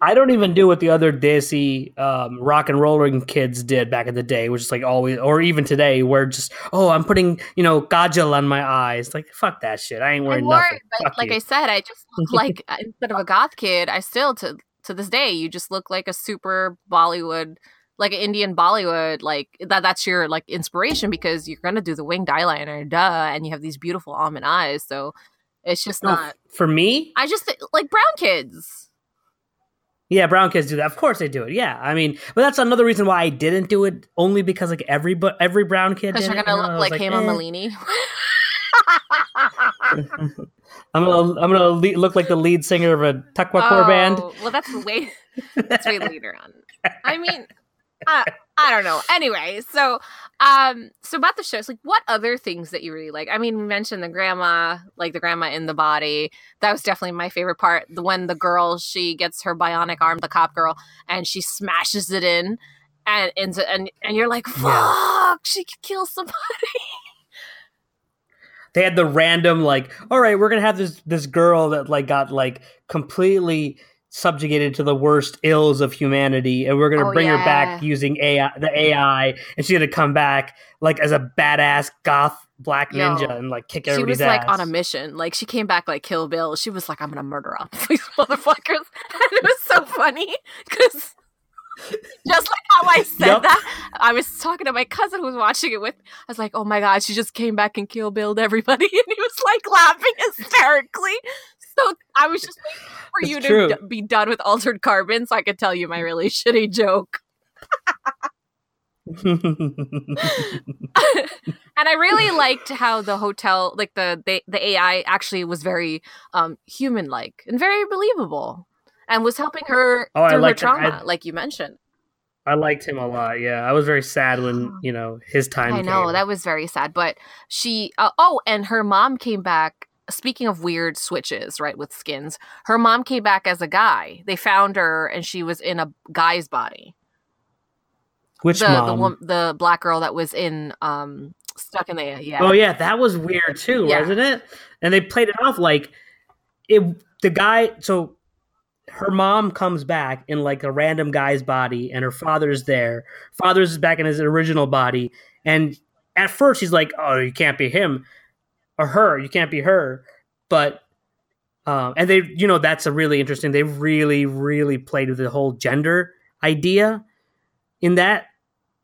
[SPEAKER 1] I don't even do what the other desi um, rock and rolling kids did back in the day, which is like always, or even today, where just oh, I'm putting you know kajal on my eyes. Like fuck that shit. I ain't
[SPEAKER 2] I
[SPEAKER 1] wearing
[SPEAKER 2] wore
[SPEAKER 1] nothing.
[SPEAKER 2] it, but
[SPEAKER 1] Fuck
[SPEAKER 2] like
[SPEAKER 1] you.
[SPEAKER 2] I said, I just look [laughs] like uh, instead of a goth kid, I still to to this day, you just look like a super Bollywood, like an Indian Bollywood, like that. That's your like inspiration because you're gonna do the winged eyeliner, duh, and you have these beautiful almond eyes. So it's just
[SPEAKER 1] No,
[SPEAKER 2] not.
[SPEAKER 1] for me,
[SPEAKER 2] I just like brown kids.
[SPEAKER 1] yeah, brown kids do that. Of course they do it. Yeah, I mean, but that's another reason why I didn't do it. Only because like every but every brown kid
[SPEAKER 2] Because you're gonna look like Hema
[SPEAKER 1] eh.
[SPEAKER 2] Malini. [laughs]
[SPEAKER 1] I'm gonna I'm gonna le- look like the lead singer of a Taqwacore band.
[SPEAKER 2] Oh, Well, that's way [laughs] that's way later on. I mean, I, I don't know. Anyway, so um, so about the shows, like, what other things that you really like? I mean, we mentioned the grandma, like the grandma in the body. That was definitely my favorite part. The when the girl she gets her bionic arm, the cop girl, and she smashes it in. And, into, and and you're like, fuck,
[SPEAKER 1] Yeah.
[SPEAKER 2] she could kill somebody.
[SPEAKER 1] they had the random like all right we're gonna have this this girl that like got like completely subjugated to the worst ills of humanity and we're gonna
[SPEAKER 2] Oh,
[SPEAKER 1] bring her back using ai the ai and she's gonna come back like as a badass goth black
[SPEAKER 2] Yo,
[SPEAKER 1] ninja and like kick
[SPEAKER 2] ass
[SPEAKER 1] she
[SPEAKER 2] was like
[SPEAKER 1] ass
[SPEAKER 2] on a mission. Like she came back like Kill Bill. She was like, I'm gonna murder all [laughs] these motherfuckers. [laughs] And it was so funny because [laughs] just like how I said
[SPEAKER 1] Yup.
[SPEAKER 2] that, I was talking to my cousin who was watching it with. I was like, Oh my god, she just came back and Kill Billed everybody, and he was like laughing hysterically. So I was just waiting for
[SPEAKER 1] It's
[SPEAKER 2] you
[SPEAKER 1] true.
[SPEAKER 2] to d- be done with Altered Carbon, so I could tell you my really [laughs] shitty joke. [laughs] and I really liked how the hotel, like the the, the AI, actually was very um, human like and very believable, and was helping her
[SPEAKER 1] Oh,
[SPEAKER 2] through her trauma,
[SPEAKER 1] I-
[SPEAKER 2] like you mentioned.
[SPEAKER 1] i liked him a lot yeah i was very sad when [gasps] you know his time
[SPEAKER 2] I know
[SPEAKER 1] came.
[SPEAKER 2] that was very sad, but she. Uh, oh, and her mom came back. Speaking of weird switches, right, with skins, her mom came back as a guy. They found her, and she was in a guy's body.
[SPEAKER 1] which
[SPEAKER 2] the
[SPEAKER 1] mom
[SPEAKER 2] the the black girl that was in um stuck in the yeah.
[SPEAKER 1] Oh yeah, that was weird too,
[SPEAKER 2] Yeah.
[SPEAKER 1] wasn't it? And they played it off like it. The guy, so her mom comes back in like a random guy's body, and her father's there. Father's back in his original body, and at first he's like, "Oh, you can't be him or her. You can't be her." But um, and they, you know, that's a really interesting. They really, really played with the whole gender idea in that,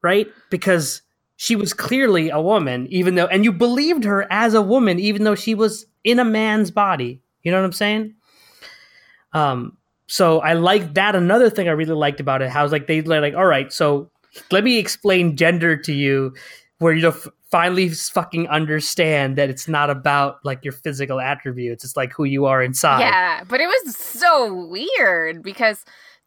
[SPEAKER 1] right? Because she was clearly a woman, even though, and you believed her as a woman, even though she was in a man's body. You know what I'm saying? Um, so I like that. Another thing I really liked about it, how it's like they like, all right, so let me explain gender to you, where you f- finally fucking understand that it's not about like your physical attributes; it's like who you are inside.
[SPEAKER 2] Yeah, but it was so weird because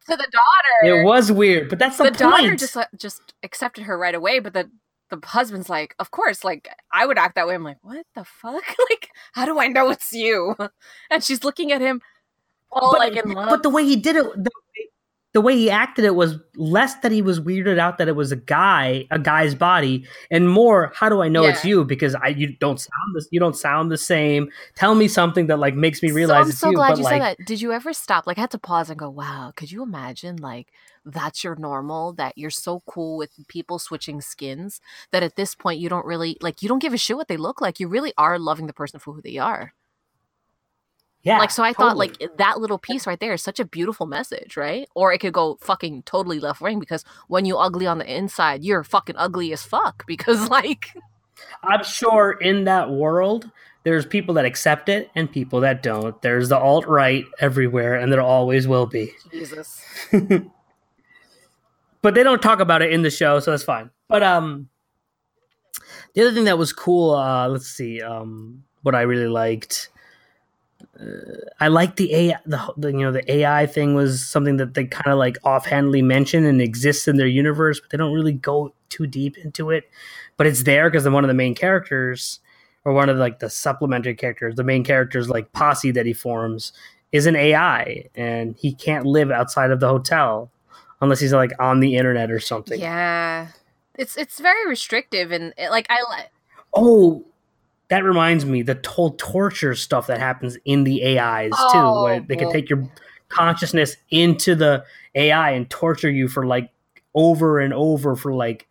[SPEAKER 2] to the daughter,
[SPEAKER 1] It was weird, but that's the,
[SPEAKER 2] the daughter just just accepted her right away. But the the husband's like, of course, like I would act that way. I'm like, what the fuck? [laughs] like, how do I know it's you? [laughs] And she's looking at him, all
[SPEAKER 1] but,
[SPEAKER 2] like in love.
[SPEAKER 1] but the way he did it, the, the way he acted it was less that he was weirded out that it was a guy, a guy's body, and more, how do I know it's you? Because I you don't sound this, you don't sound the same. Tell me something that like makes me realize
[SPEAKER 2] so I'm
[SPEAKER 1] it's
[SPEAKER 2] so
[SPEAKER 1] you.
[SPEAKER 2] glad you
[SPEAKER 1] like,
[SPEAKER 2] said that. Did you ever stop? Like, I had to pause and go, "Wow, could you imagine? Like, that's your normal. That you're so cool with people switching skins that at this point you don't really like. You don't give a shit what they look like. You really are loving the person for who they are.
[SPEAKER 1] Yeah.
[SPEAKER 2] like so I thought like that little piece right there is such a beautiful message, right? Or it could go fucking totally left wing because when you ugly on the inside, you're fucking ugly as fuck [laughs] because like
[SPEAKER 1] I'm sure in that world, there's people that accept it and people that don't. There's the alt right everywhere, and there always will be.
[SPEAKER 2] Jesus. [laughs]
[SPEAKER 1] but they don't talk about it in the show, so that's fine. But um, the other thing that was cool, uh, let's see, um, what I really liked. Uh, I like the AI, the, the you know the AI thing was something that they kind of like offhandedly mention and exists in their universe, but they don't really go too deep into it. But it's there because one of the main characters, or one of like the supplementary characters, the main characters like posse that he forms is an AI, and he can't live outside of the hotel unless he's like on the internet or something.
[SPEAKER 2] Yeah. It's it's very restrictive and it, like I
[SPEAKER 1] Oh, that reminds me the whole torture stuff that happens in the AIs
[SPEAKER 2] Oh,
[SPEAKER 1] too, where oh, they can take your consciousness into the AI and torture you for like over and over for like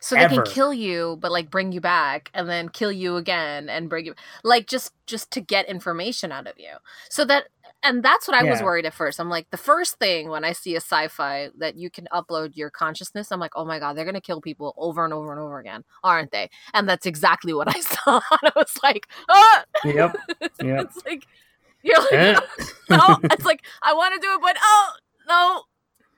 [SPEAKER 2] so they can kill you but like bring you back and then kill you again and bring you like just just to get information out of you. So that and that's what I was worried at first. I'm like the first thing when I see a sci-fi that you can upload your consciousness, I'm like, "Oh my god, they're going to kill people over and over and over again, aren't they?" And that's exactly what I [laughs] saw. I was like, "Ah!"
[SPEAKER 1] yep, [laughs] yep.
[SPEAKER 2] it's like you're like
[SPEAKER 1] Eh. [laughs]
[SPEAKER 2] no it's like i want to do it but oh no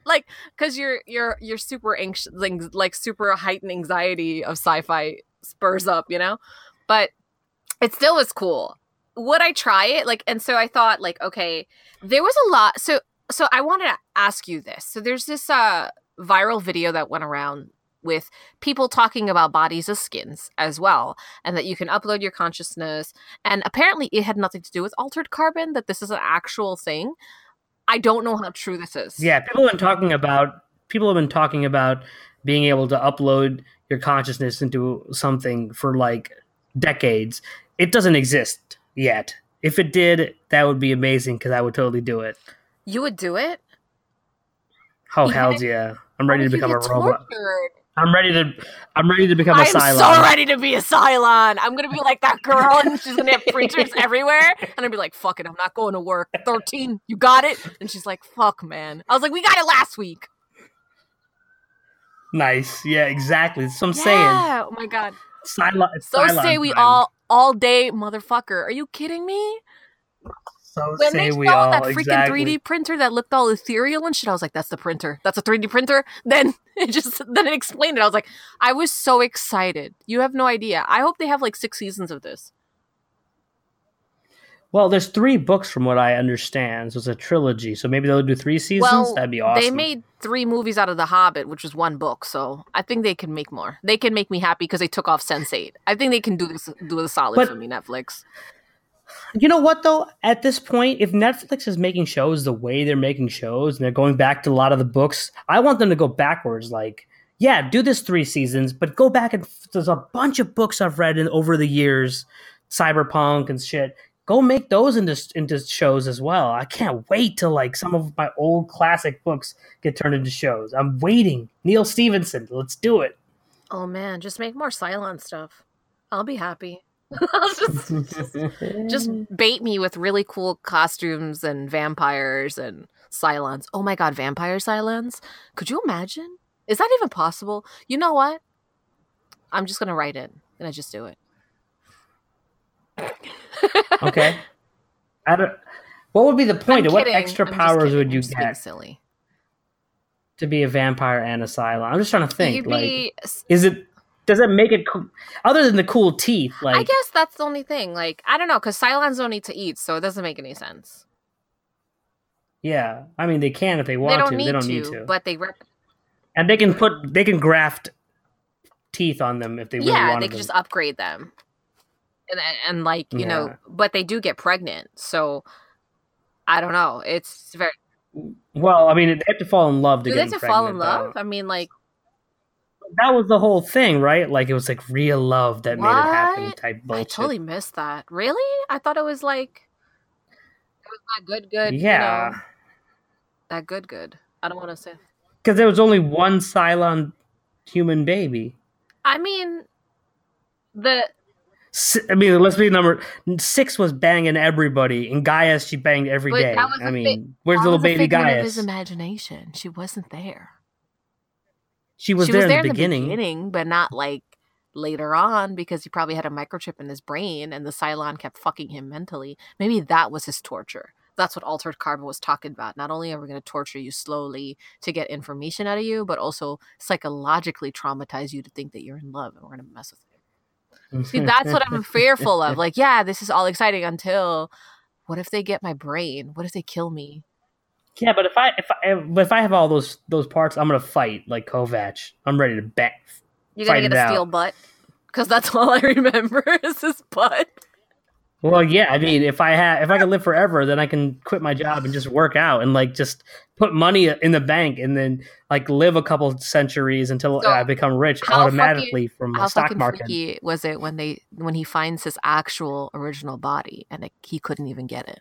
[SPEAKER 2] like because you're you're you're super anxious like, like super heightened anxiety of sci-fi spurs up you know but it still was cool would i try it? Like and so i thought like okay there was a lot so so i wanted to ask you this. So there's this uh viral video that went around with people talking about bodies as skins as well and that you can upload your consciousness and apparently it had nothing to do with altered carbon that this is an actual thing. I don't know how true this is.
[SPEAKER 1] Yeah, people have been talking about people have been talking about being able to upload your consciousness into something for like decades. It doesn't exist yet. If it did, that would be amazing because I would totally do it.
[SPEAKER 2] you would do it
[SPEAKER 1] Oh
[SPEAKER 2] Yeah.
[SPEAKER 1] hell's yeah! I'm ready to become a robot.
[SPEAKER 2] tortured?
[SPEAKER 1] I'm ready to. I'm ready to become a
[SPEAKER 2] i'm
[SPEAKER 1] Cylon.
[SPEAKER 2] so ready to be a cylon i'm gonna be like that girl and she's gonna have printers [laughs] everywhere and i'd be like fuck it i'm not going to work 13 you got it and she's like fuck man i was like we got it last week
[SPEAKER 1] Nice. Yeah, exactly. That's what I'm saying.
[SPEAKER 2] yeah oh my god
[SPEAKER 1] Cylon.
[SPEAKER 2] so
[SPEAKER 1] Cylon
[SPEAKER 2] say we
[SPEAKER 1] time.
[SPEAKER 2] all all day motherfucker are you kidding me
[SPEAKER 1] So
[SPEAKER 2] when
[SPEAKER 1] say
[SPEAKER 2] they
[SPEAKER 1] we
[SPEAKER 2] showed that freaking
[SPEAKER 1] exactly.
[SPEAKER 2] 3D printer that looked all ethereal and shit, I was like, "That's the printer. That's a 3D printer." [laughs] Then it just then it explained it. I was like, I was so excited. You have no idea. I hope they have like six seasons of this.
[SPEAKER 1] Well, there's three books from what I understand. So it's a trilogy. So maybe they'll do three seasons.
[SPEAKER 2] well,
[SPEAKER 1] That'd be awesome.
[SPEAKER 2] they made three movies out of The Hobbit, which was one book. So I think they can make more. They can make me happy because they took off Sense8. I think they can do this do a solid
[SPEAKER 1] But-
[SPEAKER 2] for me. Netflix.
[SPEAKER 1] You know what though? At this point, if Netflix is making shows the way they're making shows and they're going back to a lot of the books, I want them to go backwards. Like, yeah, do this three seasons, but go back and there's a bunch of books I've read in, over the years, cyberpunk and shit. Go make those into into shows as well. I can't wait till like some of my old classic books get turned into shows. I'm waiting. Neal Stephenson, let's do it.
[SPEAKER 2] Oh man, just make more Cylon stuff. I'll be happy. [laughs] I'll just just [laughs] bait me with really cool costumes and vampires and Cylons. Oh my god, vampire Cylons? Could you imagine? Is that even possible? You know what? I'm just gonna write it and I just do it.
[SPEAKER 1] Okay. I don't, what would be the point?
[SPEAKER 2] I'm
[SPEAKER 1] what extra
[SPEAKER 2] I'm
[SPEAKER 1] powers would you get
[SPEAKER 2] silly.
[SPEAKER 1] to be a vampire and a Cylon? I'm just trying to think.
[SPEAKER 2] You'd
[SPEAKER 1] like,
[SPEAKER 2] be.
[SPEAKER 1] is it? Does it make it cool? Other than the cool teeth, like
[SPEAKER 2] I guess that's the only thing. Like I don't know, because Cylons don't need to eat, so it doesn't make any sense.
[SPEAKER 1] yeah. I mean, they can if they
[SPEAKER 2] They
[SPEAKER 1] want
[SPEAKER 2] don't,
[SPEAKER 1] to. they don't
[SPEAKER 2] to,
[SPEAKER 1] need to.
[SPEAKER 2] but they rep-
[SPEAKER 1] and they can put they can graft teeth on them if they really
[SPEAKER 2] yeah,
[SPEAKER 1] wanted
[SPEAKER 2] they can
[SPEAKER 1] them.
[SPEAKER 2] just upgrade them, and and like you know, but they do get pregnant, so I don't know. It's very.
[SPEAKER 1] Well, I mean, they have to fall in love to
[SPEAKER 2] Do
[SPEAKER 1] get
[SPEAKER 2] they have to fall in love? I mean, like.
[SPEAKER 1] That was the whole thing, right? Like it was like real love that made it happen
[SPEAKER 2] What?
[SPEAKER 1] type
[SPEAKER 2] I totally missed that. Really? I thought it was like it was that good, good. you
[SPEAKER 1] yeah,
[SPEAKER 2] know, that good, good. I don't want to say.
[SPEAKER 1] because there was only one Cylon human baby.
[SPEAKER 2] I mean, the
[SPEAKER 1] I mean, let's be number six was banging everybody, and Gaius she banged every
[SPEAKER 2] But
[SPEAKER 1] day. I mean,
[SPEAKER 2] fi-
[SPEAKER 1] where's
[SPEAKER 2] That
[SPEAKER 1] little
[SPEAKER 2] was
[SPEAKER 1] baby
[SPEAKER 2] of his imagination. She wasn't there.
[SPEAKER 1] She was
[SPEAKER 2] she
[SPEAKER 1] there,
[SPEAKER 2] was there
[SPEAKER 1] in the beginning.
[SPEAKER 2] beginning, but not like later on because he probably had a microchip in his brain and the Cylon kept fucking him mentally. Maybe that was his torture. That's what Altered Carbon was talking about. Not only are we going to torture you slowly to get information out of you, but also psychologically traumatize you to think that you're in love and we're going to mess with you. See, that's what I'm [laughs] fearful of. Like, yeah, this is all exciting until what if they get my brain? What if they kill me?
[SPEAKER 1] Yeah, but if I if I if I have all those those parts, I'm gonna fight like Kovac. I'm ready to bet.
[SPEAKER 2] You're
[SPEAKER 1] gonna
[SPEAKER 2] get a
[SPEAKER 1] out.
[SPEAKER 2] steel butt? Because that's [laughs] all I remember is his butt.
[SPEAKER 1] Well, yeah, I mean, if I have if I can live forever, then I can quit my job and just work out and like just put money in the bank and then like live a couple centuries until
[SPEAKER 2] So,
[SPEAKER 1] I become rich automatically from the stock
[SPEAKER 2] fucking
[SPEAKER 1] market.
[SPEAKER 2] was it when they when he finds his actual original body and it, he couldn't even get it?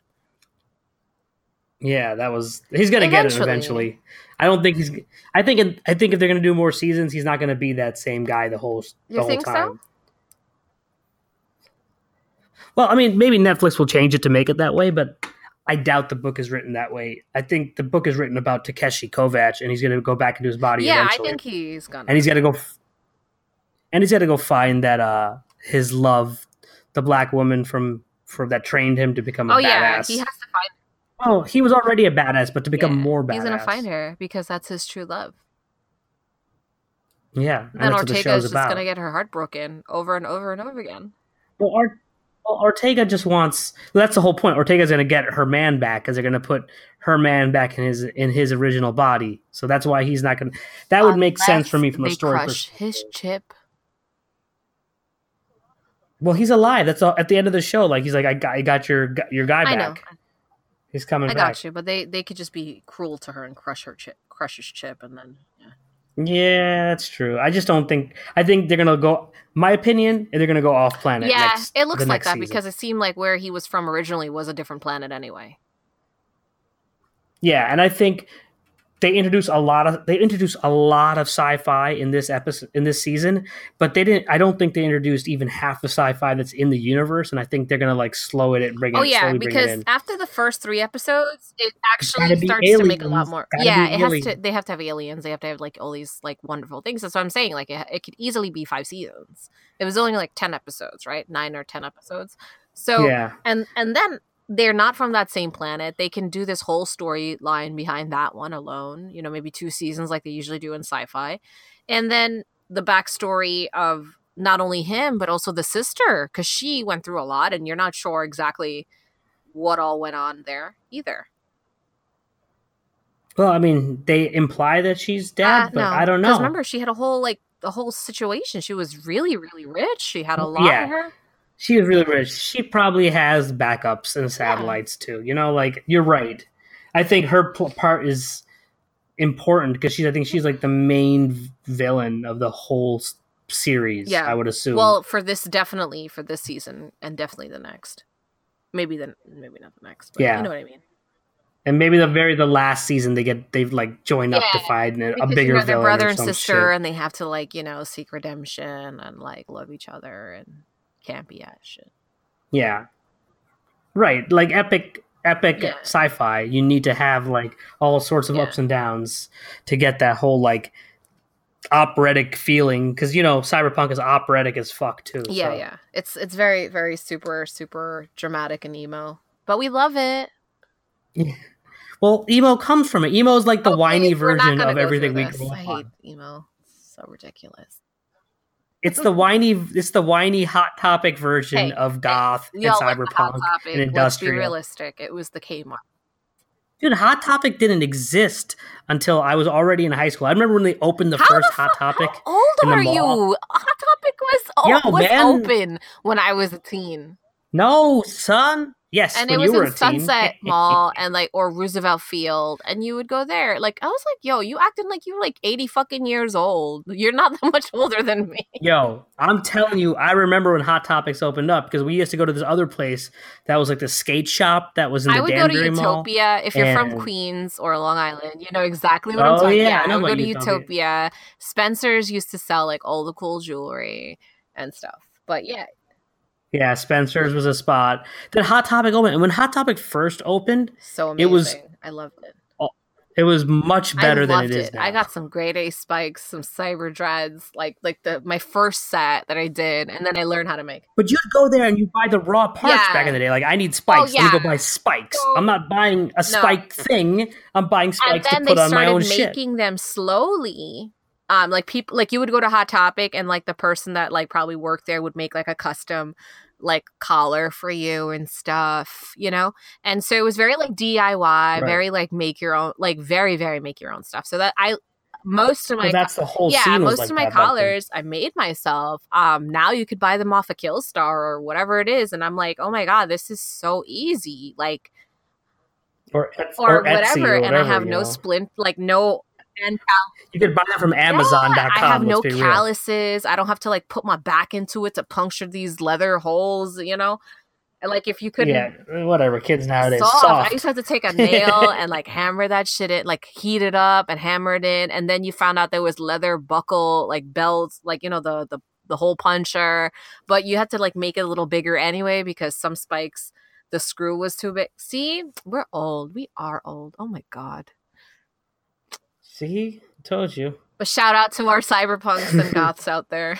[SPEAKER 1] Yeah, that was he's gonna get it
[SPEAKER 2] Eventually.
[SPEAKER 1] eventually. I don't think he's. I think I think if they're gonna do more seasons, he's not gonna be that same guy the whole the
[SPEAKER 2] You
[SPEAKER 1] whole
[SPEAKER 2] think so?
[SPEAKER 1] Well, I mean, maybe Netflix will change it to make it that way, but I doubt the book is written that way. I think the book is written about Takeshi Kovac, and he's going to go back into his body
[SPEAKER 2] Yeah, I think he's gonna.
[SPEAKER 1] and he's got to go, f- and he's got to go find that uh his love, the black woman from from that trained him to become a
[SPEAKER 2] oh
[SPEAKER 1] badass.
[SPEAKER 2] yeah, he has to find.
[SPEAKER 1] oh, he was already a badass, but to become
[SPEAKER 2] yeah,
[SPEAKER 1] more badass,
[SPEAKER 2] He's gonna find her because that's his true love.
[SPEAKER 1] Yeah, and
[SPEAKER 2] then
[SPEAKER 1] what the
[SPEAKER 2] just
[SPEAKER 1] about.
[SPEAKER 2] gonna get her heart broken over and over and over again.
[SPEAKER 1] Well, Or- well, Ortega just wants. That's the whole point. Ortega's going to get her man back because they're going to put her man back in his in his original body. So that's why he's not going. to... That would make sense for me from a story.
[SPEAKER 2] crush
[SPEAKER 1] pers-
[SPEAKER 2] his chip.
[SPEAKER 1] well, he's alive. That's all, at the end of the show. Like he's like, I got, I got your your guy
[SPEAKER 2] I know.
[SPEAKER 1] back. He's coming
[SPEAKER 2] I
[SPEAKER 1] back.
[SPEAKER 2] got you, but they they could just be cruel to her and crush her chip, crush his chip, and then yeah.
[SPEAKER 1] That's true. I just don't think. I think they're going to go. My opinion, they're going to go off planet.
[SPEAKER 2] Yeah,
[SPEAKER 1] next,
[SPEAKER 2] it looks like that
[SPEAKER 1] season.
[SPEAKER 2] because it seemed like where he was from originally was a different planet anyway.
[SPEAKER 1] Yeah, and I think they introduce a lot of they introduce a lot of sci-fi in this episode in this season, but they didn't. I don't think they introduced even half the sci-fi that's in the universe, and I think they're gonna like slow it and bring
[SPEAKER 2] Oh
[SPEAKER 1] it.
[SPEAKER 2] yeah,
[SPEAKER 1] bring it
[SPEAKER 2] because after the first three episodes, it actually starts to make a lot more. Yeah, it has to. They have to have aliens. They have to have like all these like wonderful things. That's what I'm saying. Like it, it could easily be five seasons. It was only like ten episodes, right? Nine or ten episodes. So
[SPEAKER 1] yeah,
[SPEAKER 2] and and then they're not from that same planet. They can do this whole storyline behind that one alone. You know, maybe two seasons like they usually do in sci-fi, and then the backstory of not only him but also the sister because she went through a lot, and you're not sure exactly what all went on there either.
[SPEAKER 1] well, I mean, they imply that she's dead,
[SPEAKER 2] Uh,
[SPEAKER 1] but I don't know.
[SPEAKER 2] Remember, she had a whole like the whole situation. She was really, really rich. She had a lot
[SPEAKER 1] Yeah.
[SPEAKER 2] of her.
[SPEAKER 1] She was really rich. She probably has backups and satellites too. You know, like you're right. I think her pl- part is important because she's. I think she's like the main villain of the whole s- series.
[SPEAKER 2] Yeah.
[SPEAKER 1] I would assume.
[SPEAKER 2] Well, for this definitely for this season and definitely the next. Maybe the maybe not the next. But
[SPEAKER 1] Yeah.
[SPEAKER 2] you know what I mean.
[SPEAKER 1] and maybe the very the last season they get they've like joined up to fight a, a
[SPEAKER 2] Because,
[SPEAKER 1] bigger
[SPEAKER 2] you know, they're
[SPEAKER 1] villain
[SPEAKER 2] brother
[SPEAKER 1] or
[SPEAKER 2] and sister,
[SPEAKER 1] shit.
[SPEAKER 2] and they have to like you know seek redemption and like love each other and campy ass shit.
[SPEAKER 1] Yeah, right. Like epic epic
[SPEAKER 2] Yeah.
[SPEAKER 1] sci-fi. You need to have like all sorts of
[SPEAKER 2] Yeah.
[SPEAKER 1] ups and downs to get that whole like operatic feeling because you know cyberpunk is operatic as fuck too.
[SPEAKER 2] Yeah,
[SPEAKER 1] so.
[SPEAKER 2] yeah. It's it's very very super super dramatic and emo, but we love it.
[SPEAKER 1] Well, emo comes from it. Emo is like the oh,
[SPEAKER 2] Okay,
[SPEAKER 1] whiny version of everything we
[SPEAKER 2] I hate emo. It's so ridiculous.
[SPEAKER 1] It's the whiny. It's the whiny hot topic version
[SPEAKER 2] Hey,
[SPEAKER 1] of goth and
[SPEAKER 2] the
[SPEAKER 1] cyberpunk and
[SPEAKER 2] Let's be
[SPEAKER 1] industrial.
[SPEAKER 2] realistic. It was the Kmart.
[SPEAKER 1] Dude, Hot Topic didn't exist until I was already in high school. I remember when they opened the
[SPEAKER 2] How
[SPEAKER 1] first
[SPEAKER 2] the
[SPEAKER 1] Hot Topic.
[SPEAKER 2] How old are you? Hot Topic was oh,
[SPEAKER 1] Yo,
[SPEAKER 2] was
[SPEAKER 1] man.
[SPEAKER 2] open when I was a teen.
[SPEAKER 1] No, son. Yes,
[SPEAKER 2] and it was in. Sunset [laughs] Mall and like or Roosevelt Field, and you would go there. Like I was like, yo, you acting like you were like eighty fucking years old. You're not that [laughs] much older than me.
[SPEAKER 1] Yo, I'm telling you, I remember when Hot Topics opened up because we used to go to this other place that was like the skate shop that was in the
[SPEAKER 2] I would go to
[SPEAKER 1] Danbury Mall.
[SPEAKER 2] Utopia if you're from Queens or Long Island. You know exactly what I'm
[SPEAKER 1] Oh,
[SPEAKER 2] talking.
[SPEAKER 1] yeah,
[SPEAKER 2] Yeah,
[SPEAKER 1] I
[SPEAKER 2] I would go to
[SPEAKER 1] Utopia.
[SPEAKER 2] Utopia. Spencer's used to sell like all the cool jewelry and stuff. But yeah,
[SPEAKER 1] Yeah, Spencer's was a spot. Then Hot Topic opened, and when Hot Topic first opened,
[SPEAKER 2] So
[SPEAKER 1] It
[SPEAKER 2] amazing.
[SPEAKER 1] was-
[SPEAKER 2] I loved it.
[SPEAKER 1] it was much better than it is now.
[SPEAKER 2] I got some grade A spikes, some cyber dreads, like like the my first set that I did, and then I learned how to make.
[SPEAKER 1] But you'd go there and you buy the raw parts
[SPEAKER 2] Yeah.
[SPEAKER 1] back in the day. Like I need spikes. Oh, Let me
[SPEAKER 2] yeah.
[SPEAKER 1] go buy spikes.
[SPEAKER 2] So-
[SPEAKER 1] I'm not buying a spike thing. I'm buying spikes to put on my own shit.
[SPEAKER 2] making them slowly. Um, like people, like you would go to Hot Topic, and like the person that like probably worked there would make like a custom like collar for you and stuff, you know. And so it was very like DIY, very like make your own, like very very make your own stuff. So that I most of my
[SPEAKER 1] Well, that's the whole
[SPEAKER 2] yeah, most
[SPEAKER 1] like
[SPEAKER 2] of my
[SPEAKER 1] that
[SPEAKER 2] collars I made myself. Um, now you could buy them off a Killstar or whatever it is, and I'm like, oh my god, this is so easy, like
[SPEAKER 1] or,
[SPEAKER 2] or,
[SPEAKER 1] Etsy
[SPEAKER 2] whatever,
[SPEAKER 1] or
[SPEAKER 2] and I have no
[SPEAKER 1] know.
[SPEAKER 2] splint, like no. And
[SPEAKER 1] You could buy that from Amazon.com.
[SPEAKER 2] I have no
[SPEAKER 1] let's be real.
[SPEAKER 2] calluses. I don't have to like put my back into it to puncture these leather holes. You know, And, like if you couldn't
[SPEAKER 1] Yeah, uh, whatever. Kids nowadays
[SPEAKER 2] soft.
[SPEAKER 1] soft.
[SPEAKER 2] I used to have to take a [laughs] nail and like hammer that shit in, like heat it up and hammer it in, and then you found out there was leather buckle like belts, like you know the the the hole puncher, but you had to like make it a little bigger anyway because some spikes the screw was too big. See, we're old. We are old. Oh my god.
[SPEAKER 1] See, told you.
[SPEAKER 2] But shout out to our cyberpunks and [laughs] goths out there.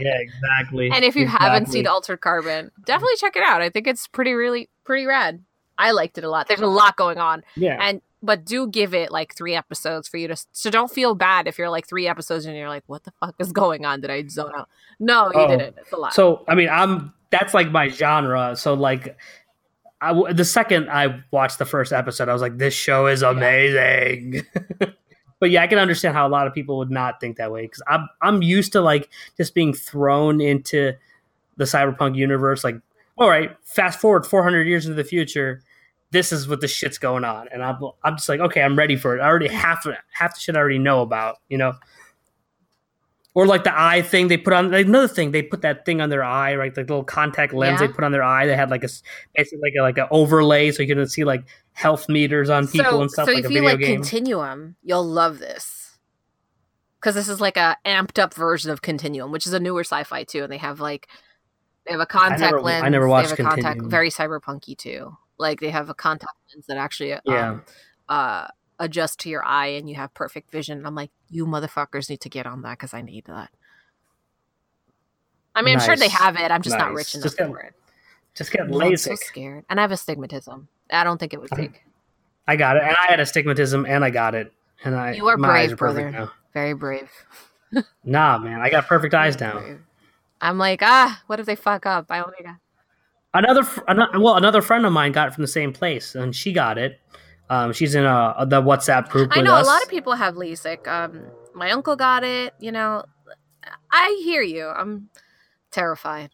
[SPEAKER 1] Yeah, exactly.
[SPEAKER 2] and if you haven't seen Altered Carbon, definitely check it out. I think it's pretty really pretty rad. I liked it a lot. There's a lot going on.
[SPEAKER 1] yeah,
[SPEAKER 2] and but do give it like three episodes for you to so don't feel bad if you're like three episodes and you're like what the fuck is going on did i zone out no you
[SPEAKER 1] Oh.
[SPEAKER 2] didn't it's a lot
[SPEAKER 1] So I mean, I'm that's like my genre. So like, I w- the second I watched the first episode, I was like, this show is amazing. [laughs] but yeah, I can understand how a lot of people would not think that way because I'm I'm used to like just being thrown into the cyberpunk universe. Like, all right, fast forward 400 years into the future. This is what the shit's going on, and I'm I'm just like, okay, I'm ready for it. I already half half the shit I already know about, you know. Or like the eye thing they put on like another thing they put that thing on their eye right like the little contact lens
[SPEAKER 2] Yeah.
[SPEAKER 1] they put on their eye they had like a basically like a, like an overlay so you can see like health meters on people
[SPEAKER 2] so,
[SPEAKER 1] and stuff
[SPEAKER 2] so
[SPEAKER 1] like
[SPEAKER 2] if you like
[SPEAKER 1] game
[SPEAKER 2] continuum you'll love this because this is like a amped up version of continuum which is a newer sci-fi too and they have like they have a contact
[SPEAKER 1] never- I
[SPEAKER 2] lens
[SPEAKER 1] never
[SPEAKER 2] they
[SPEAKER 1] watched
[SPEAKER 2] have a contact
[SPEAKER 1] Continuum.
[SPEAKER 2] very cyberpunky too like they have a contact lens that actually um,
[SPEAKER 1] Yeah.
[SPEAKER 2] uh adjust to your eye and you have perfect vision. And i'm like you motherfuckers need to get on that because i need that. I mean i'm sure they have it. I'm just not rich enough
[SPEAKER 1] Just get
[SPEAKER 2] for it.
[SPEAKER 1] just get
[SPEAKER 2] I'm so scared. And i have astigmatism. I don't think it would take
[SPEAKER 1] I got it. And I had astigmatism and I got it. And I
[SPEAKER 2] You are
[SPEAKER 1] my
[SPEAKER 2] brave,
[SPEAKER 1] are
[SPEAKER 2] brother.
[SPEAKER 1] now.
[SPEAKER 2] very brave. [laughs]
[SPEAKER 1] Nah man. I got perfect eyes now.
[SPEAKER 2] brave. i'm like ah what if they fuck up? I only got
[SPEAKER 1] another fr- ano- well another friend of mine got it from the same place and she got it um, she's in uh the WhatsApp group
[SPEAKER 2] i know
[SPEAKER 1] us.
[SPEAKER 2] a lot of people have lasik um my uncle got it you know i hear you i'm terrified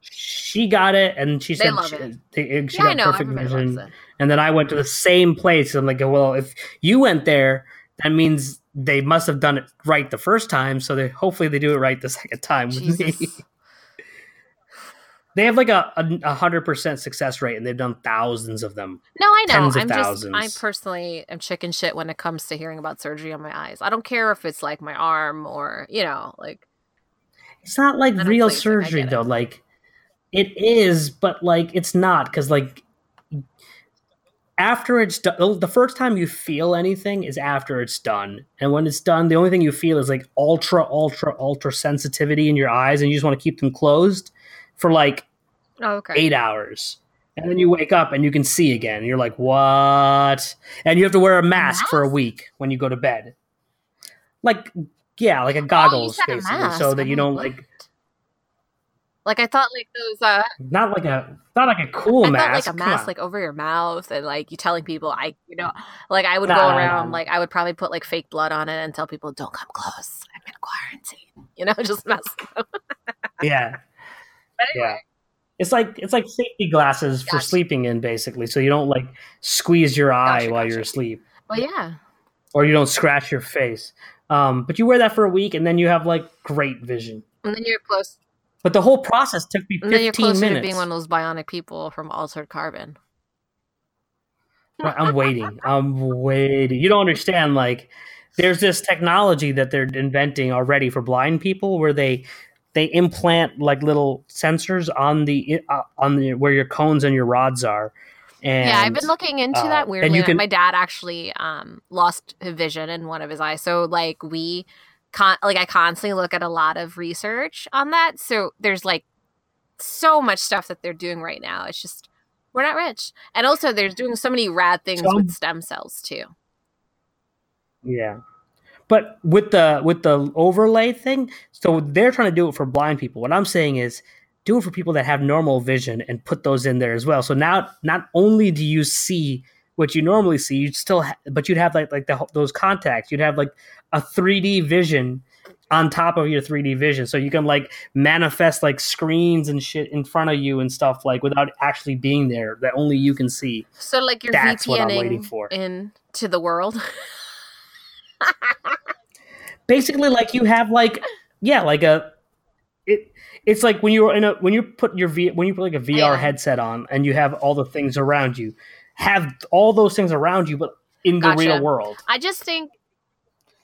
[SPEAKER 1] she got it and she said she,
[SPEAKER 2] it.
[SPEAKER 1] they- she
[SPEAKER 2] yeah
[SPEAKER 1] got
[SPEAKER 2] know
[SPEAKER 1] perfect vision And then I went to the same place. I'm like, well, if you went there, that means they must have done it right the first time. So they hopefully they do it right the second time with me. [laughs] They have like a a hundred percent success rate, and they've done thousands of them.
[SPEAKER 2] No, I know.
[SPEAKER 1] Tens of
[SPEAKER 2] I'm just I personally am chicken shit when it comes to hearing about surgery on my eyes. I don't care if it's like my arm or, you know, like
[SPEAKER 1] It's not like real
[SPEAKER 2] think so. I
[SPEAKER 1] surgery
[SPEAKER 2] get it.
[SPEAKER 1] though. Like it is, but like it's not because like after it's done, the first time you feel anything is after it's done, and when it's done, the only thing you feel is like ultra, ultra, ultra sensitivity in your eyes, and you just want to keep them closed for like
[SPEAKER 2] oh, okay.
[SPEAKER 1] eight hours. And then you wake up and you can see again. You're like, what? And you have to wear a mask for a week when you go to bed. Like, yeah, like a
[SPEAKER 2] Oh,
[SPEAKER 1] goggles,
[SPEAKER 2] a
[SPEAKER 1] basically,
[SPEAKER 2] mask.
[SPEAKER 1] so that
[SPEAKER 2] I'm
[SPEAKER 1] you don't like
[SPEAKER 2] Like I thought like those uh
[SPEAKER 1] not like a not like a cool
[SPEAKER 2] I
[SPEAKER 1] mask.
[SPEAKER 2] thought like a mask like over your mouth and like you telling people I you know like I would
[SPEAKER 1] No,
[SPEAKER 2] go around like I would probably put like fake blood on it and tell people don't come close. I'm in quarantine. You know, [laughs] just mess
[SPEAKER 1] yeah,
[SPEAKER 2] anyway,
[SPEAKER 1] yeah. It's like it's like safety glasses for sleeping in, basically, so you don't like squeeze your eye
[SPEAKER 2] Gotcha,
[SPEAKER 1] while
[SPEAKER 2] gotcha.
[SPEAKER 1] you're asleep,
[SPEAKER 2] Well yeah.
[SPEAKER 1] or you don't scratch your face. Um, but you wear that for a week, and then you have like great vision.
[SPEAKER 2] And then you're close
[SPEAKER 1] But the whole process took me
[SPEAKER 2] and then you're
[SPEAKER 1] 15
[SPEAKER 2] closer
[SPEAKER 1] minutes.
[SPEAKER 2] to being one of those bionic people from Altered Carbon.
[SPEAKER 1] I'm waiting. [laughs] I'm waiting. You don't understand. Like, there's this technology that they're inventing already for blind people, where they they implant like little sensors on the uh, on the where your cones and your rods are. And,
[SPEAKER 2] yeah, I've been looking into
[SPEAKER 1] uh,
[SPEAKER 2] that weirdly.
[SPEAKER 1] can-
[SPEAKER 2] My dad actually um, lost his vision in one of his eyes, so like we, con- like I constantly look at a lot of research on that. So there's like so much stuff that they're doing right now. It's just we're not rich, and also they're doing so many rad things
[SPEAKER 1] So-
[SPEAKER 2] with stem cells too.
[SPEAKER 1] Yeah. But with the with the overlay thing, so they're trying to do it for blind people. What I'm saying is do it for people that have normal vision and put those in there as well. So now not only do you see what you normally see, you'd still ha- but you'd have like like the, those contacts. You'd have like a 3D vision on top of your 3D vision. So you can like manifest like screens and shit in front of you and stuff like without actually being there that only you can see.
[SPEAKER 2] So like you're
[SPEAKER 1] That's what I'm
[SPEAKER 2] VPNing
[SPEAKER 1] waiting for.
[SPEAKER 2] into the world. [laughs]
[SPEAKER 1] basically like you have like yeah like a it it's like when you're in a when you put your v when you put like a VR
[SPEAKER 2] Yeah.
[SPEAKER 1] headset on and you have all the things around you have all those things around you but in the
[SPEAKER 2] Gotcha.
[SPEAKER 1] real world
[SPEAKER 2] I just think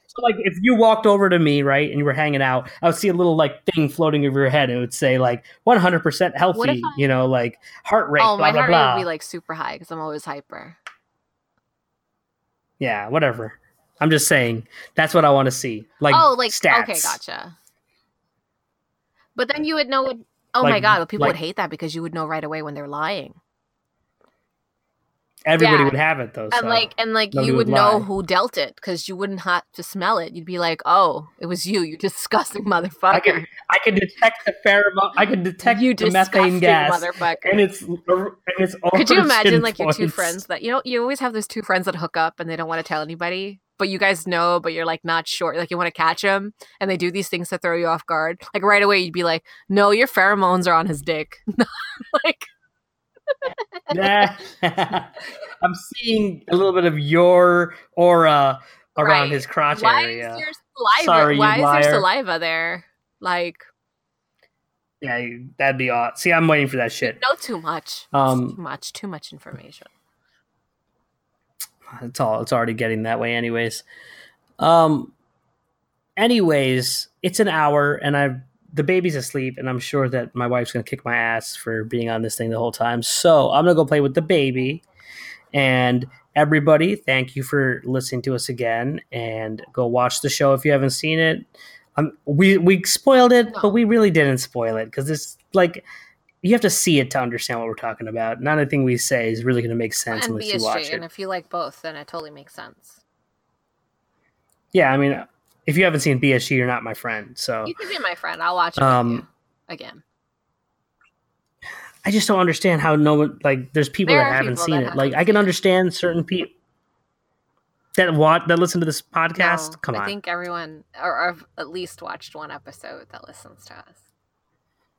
[SPEAKER 1] so like if you walked over to me right and you were hanging out i would see a little like thing floating over your head and it would say like 100% healthy
[SPEAKER 2] I-
[SPEAKER 1] you know like heart rate
[SPEAKER 2] oh
[SPEAKER 1] blah
[SPEAKER 2] my
[SPEAKER 1] blah
[SPEAKER 2] heart rate
[SPEAKER 1] blah
[SPEAKER 2] would be like super high because I'm always hyper.
[SPEAKER 1] yeah whatever i'm just saying that's what i want to see like
[SPEAKER 2] oh, like
[SPEAKER 1] stats
[SPEAKER 2] okay, gotcha. But then you would know. Oh my
[SPEAKER 1] Like-
[SPEAKER 2] god, people
[SPEAKER 1] like-
[SPEAKER 2] would hate that because you would know right away when they're lying,
[SPEAKER 1] everybody
[SPEAKER 2] Yeah.
[SPEAKER 1] would have it though
[SPEAKER 2] and
[SPEAKER 1] so.
[SPEAKER 2] like and like you would
[SPEAKER 1] would
[SPEAKER 2] know who dealt it because you wouldn't have to smell it. You'd be like, oh, it was you, you disgusting motherfucker. [laughs]
[SPEAKER 1] I could I could detect the pheromone. I could detect
[SPEAKER 2] you
[SPEAKER 1] the methane gas,
[SPEAKER 2] motherfucker.
[SPEAKER 1] and it's and it's.
[SPEAKER 2] Could you imagine like your two friends that you know you always have those two friends that hook up and they don't want to tell anybody, but you guys know, but you're like not sure, like you want to catch him, and they do these things to throw you off guard. Like right away, you'd be like, "No, your pheromones are on his dick." [laughs] like [laughs]
[SPEAKER 1] Nah. [laughs] I'm seeing a little bit of your aura around
[SPEAKER 2] Right.
[SPEAKER 1] his crotch
[SPEAKER 2] why
[SPEAKER 1] area.
[SPEAKER 2] is your saliva?
[SPEAKER 1] Sorry, you
[SPEAKER 2] why is
[SPEAKER 1] liar.
[SPEAKER 2] there saliva there? Like
[SPEAKER 1] yeah, that'd be odd. See, I'm waiting for that shit.
[SPEAKER 2] no, too much.
[SPEAKER 1] Um,
[SPEAKER 2] too much. Too much information.
[SPEAKER 1] It's all. It's already getting that way, anyways. Um. Anyways, it's an hour, and I've the baby's asleep, and I'm sure that my wife's gonna kick my ass for being on this thing the whole time. So I'm gonna go play with the baby. And everybody, thank you for listening to us again, and go watch the show if you haven't seen it. Um, we we spoiled it, but we really didn't spoil it because it's like you have to see it to understand what we're talking about. Not anything we say is really going to make sense
[SPEAKER 2] And
[SPEAKER 1] unless you watch it.
[SPEAKER 2] And if you like both, then it totally makes sense.
[SPEAKER 1] Yeah, I mean, if you haven't seen BSG, you're not my friend. So
[SPEAKER 2] You can be my friend. I'll watch it
[SPEAKER 1] Um,
[SPEAKER 2] again.
[SPEAKER 1] I just don't understand how no one like. There's people
[SPEAKER 2] There
[SPEAKER 1] that haven't
[SPEAKER 2] people
[SPEAKER 1] seen
[SPEAKER 2] that
[SPEAKER 1] it.
[SPEAKER 2] haven't
[SPEAKER 1] Like I
[SPEAKER 2] seen
[SPEAKER 1] can
[SPEAKER 2] it.
[SPEAKER 1] understand certain people that watch that listen to this podcast.
[SPEAKER 2] No,
[SPEAKER 1] Come on, I
[SPEAKER 2] think everyone, or, or at least watched one episode that listens to us.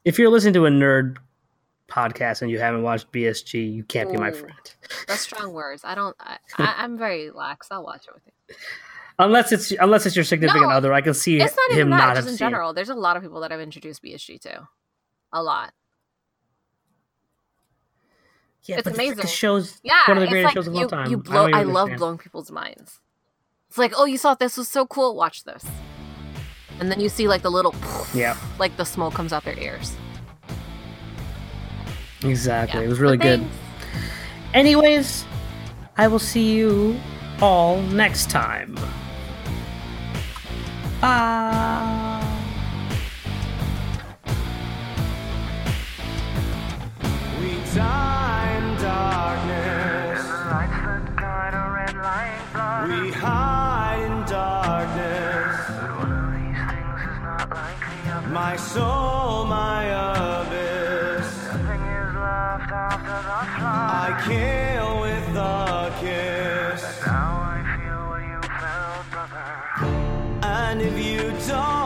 [SPEAKER 1] if you're listening to a nerd podcast and you haven't watched BSG, you can't be my friend.
[SPEAKER 2] That's strong [laughs] words. I don't. I, I, I'm very lax. I'll watch it with you.
[SPEAKER 1] Unless it's unless it's your significant
[SPEAKER 2] No,
[SPEAKER 1] other, I can see
[SPEAKER 2] It's not
[SPEAKER 1] him
[SPEAKER 2] even that.
[SPEAKER 1] not
[SPEAKER 2] just in
[SPEAKER 1] it.
[SPEAKER 2] general, there's a lot of people that I've introduced BSG to. A lot.
[SPEAKER 1] Yeah,
[SPEAKER 2] It's amazing.
[SPEAKER 1] The show's
[SPEAKER 2] Yeah,
[SPEAKER 1] one of the greatest
[SPEAKER 2] like
[SPEAKER 1] shows of
[SPEAKER 2] you,
[SPEAKER 1] all time.
[SPEAKER 2] you
[SPEAKER 1] I
[SPEAKER 2] blow.
[SPEAKER 1] don't
[SPEAKER 2] I, love blowing people's minds. It's like, oh, you thought this was so cool. Watch this, and then you see like the little,
[SPEAKER 1] Yeah, [laughs]
[SPEAKER 2] like the smoke comes out their ears.
[SPEAKER 1] Exactly.
[SPEAKER 2] Yeah.
[SPEAKER 1] It was really
[SPEAKER 2] But
[SPEAKER 1] good.
[SPEAKER 2] thanks.
[SPEAKER 1] Anyways, I will see you all next time. Bye.
[SPEAKER 4] We die in darkness. We hide in darkness. My soul, I kill with a kiss. And if you don't mind, I'll take a cup of wine before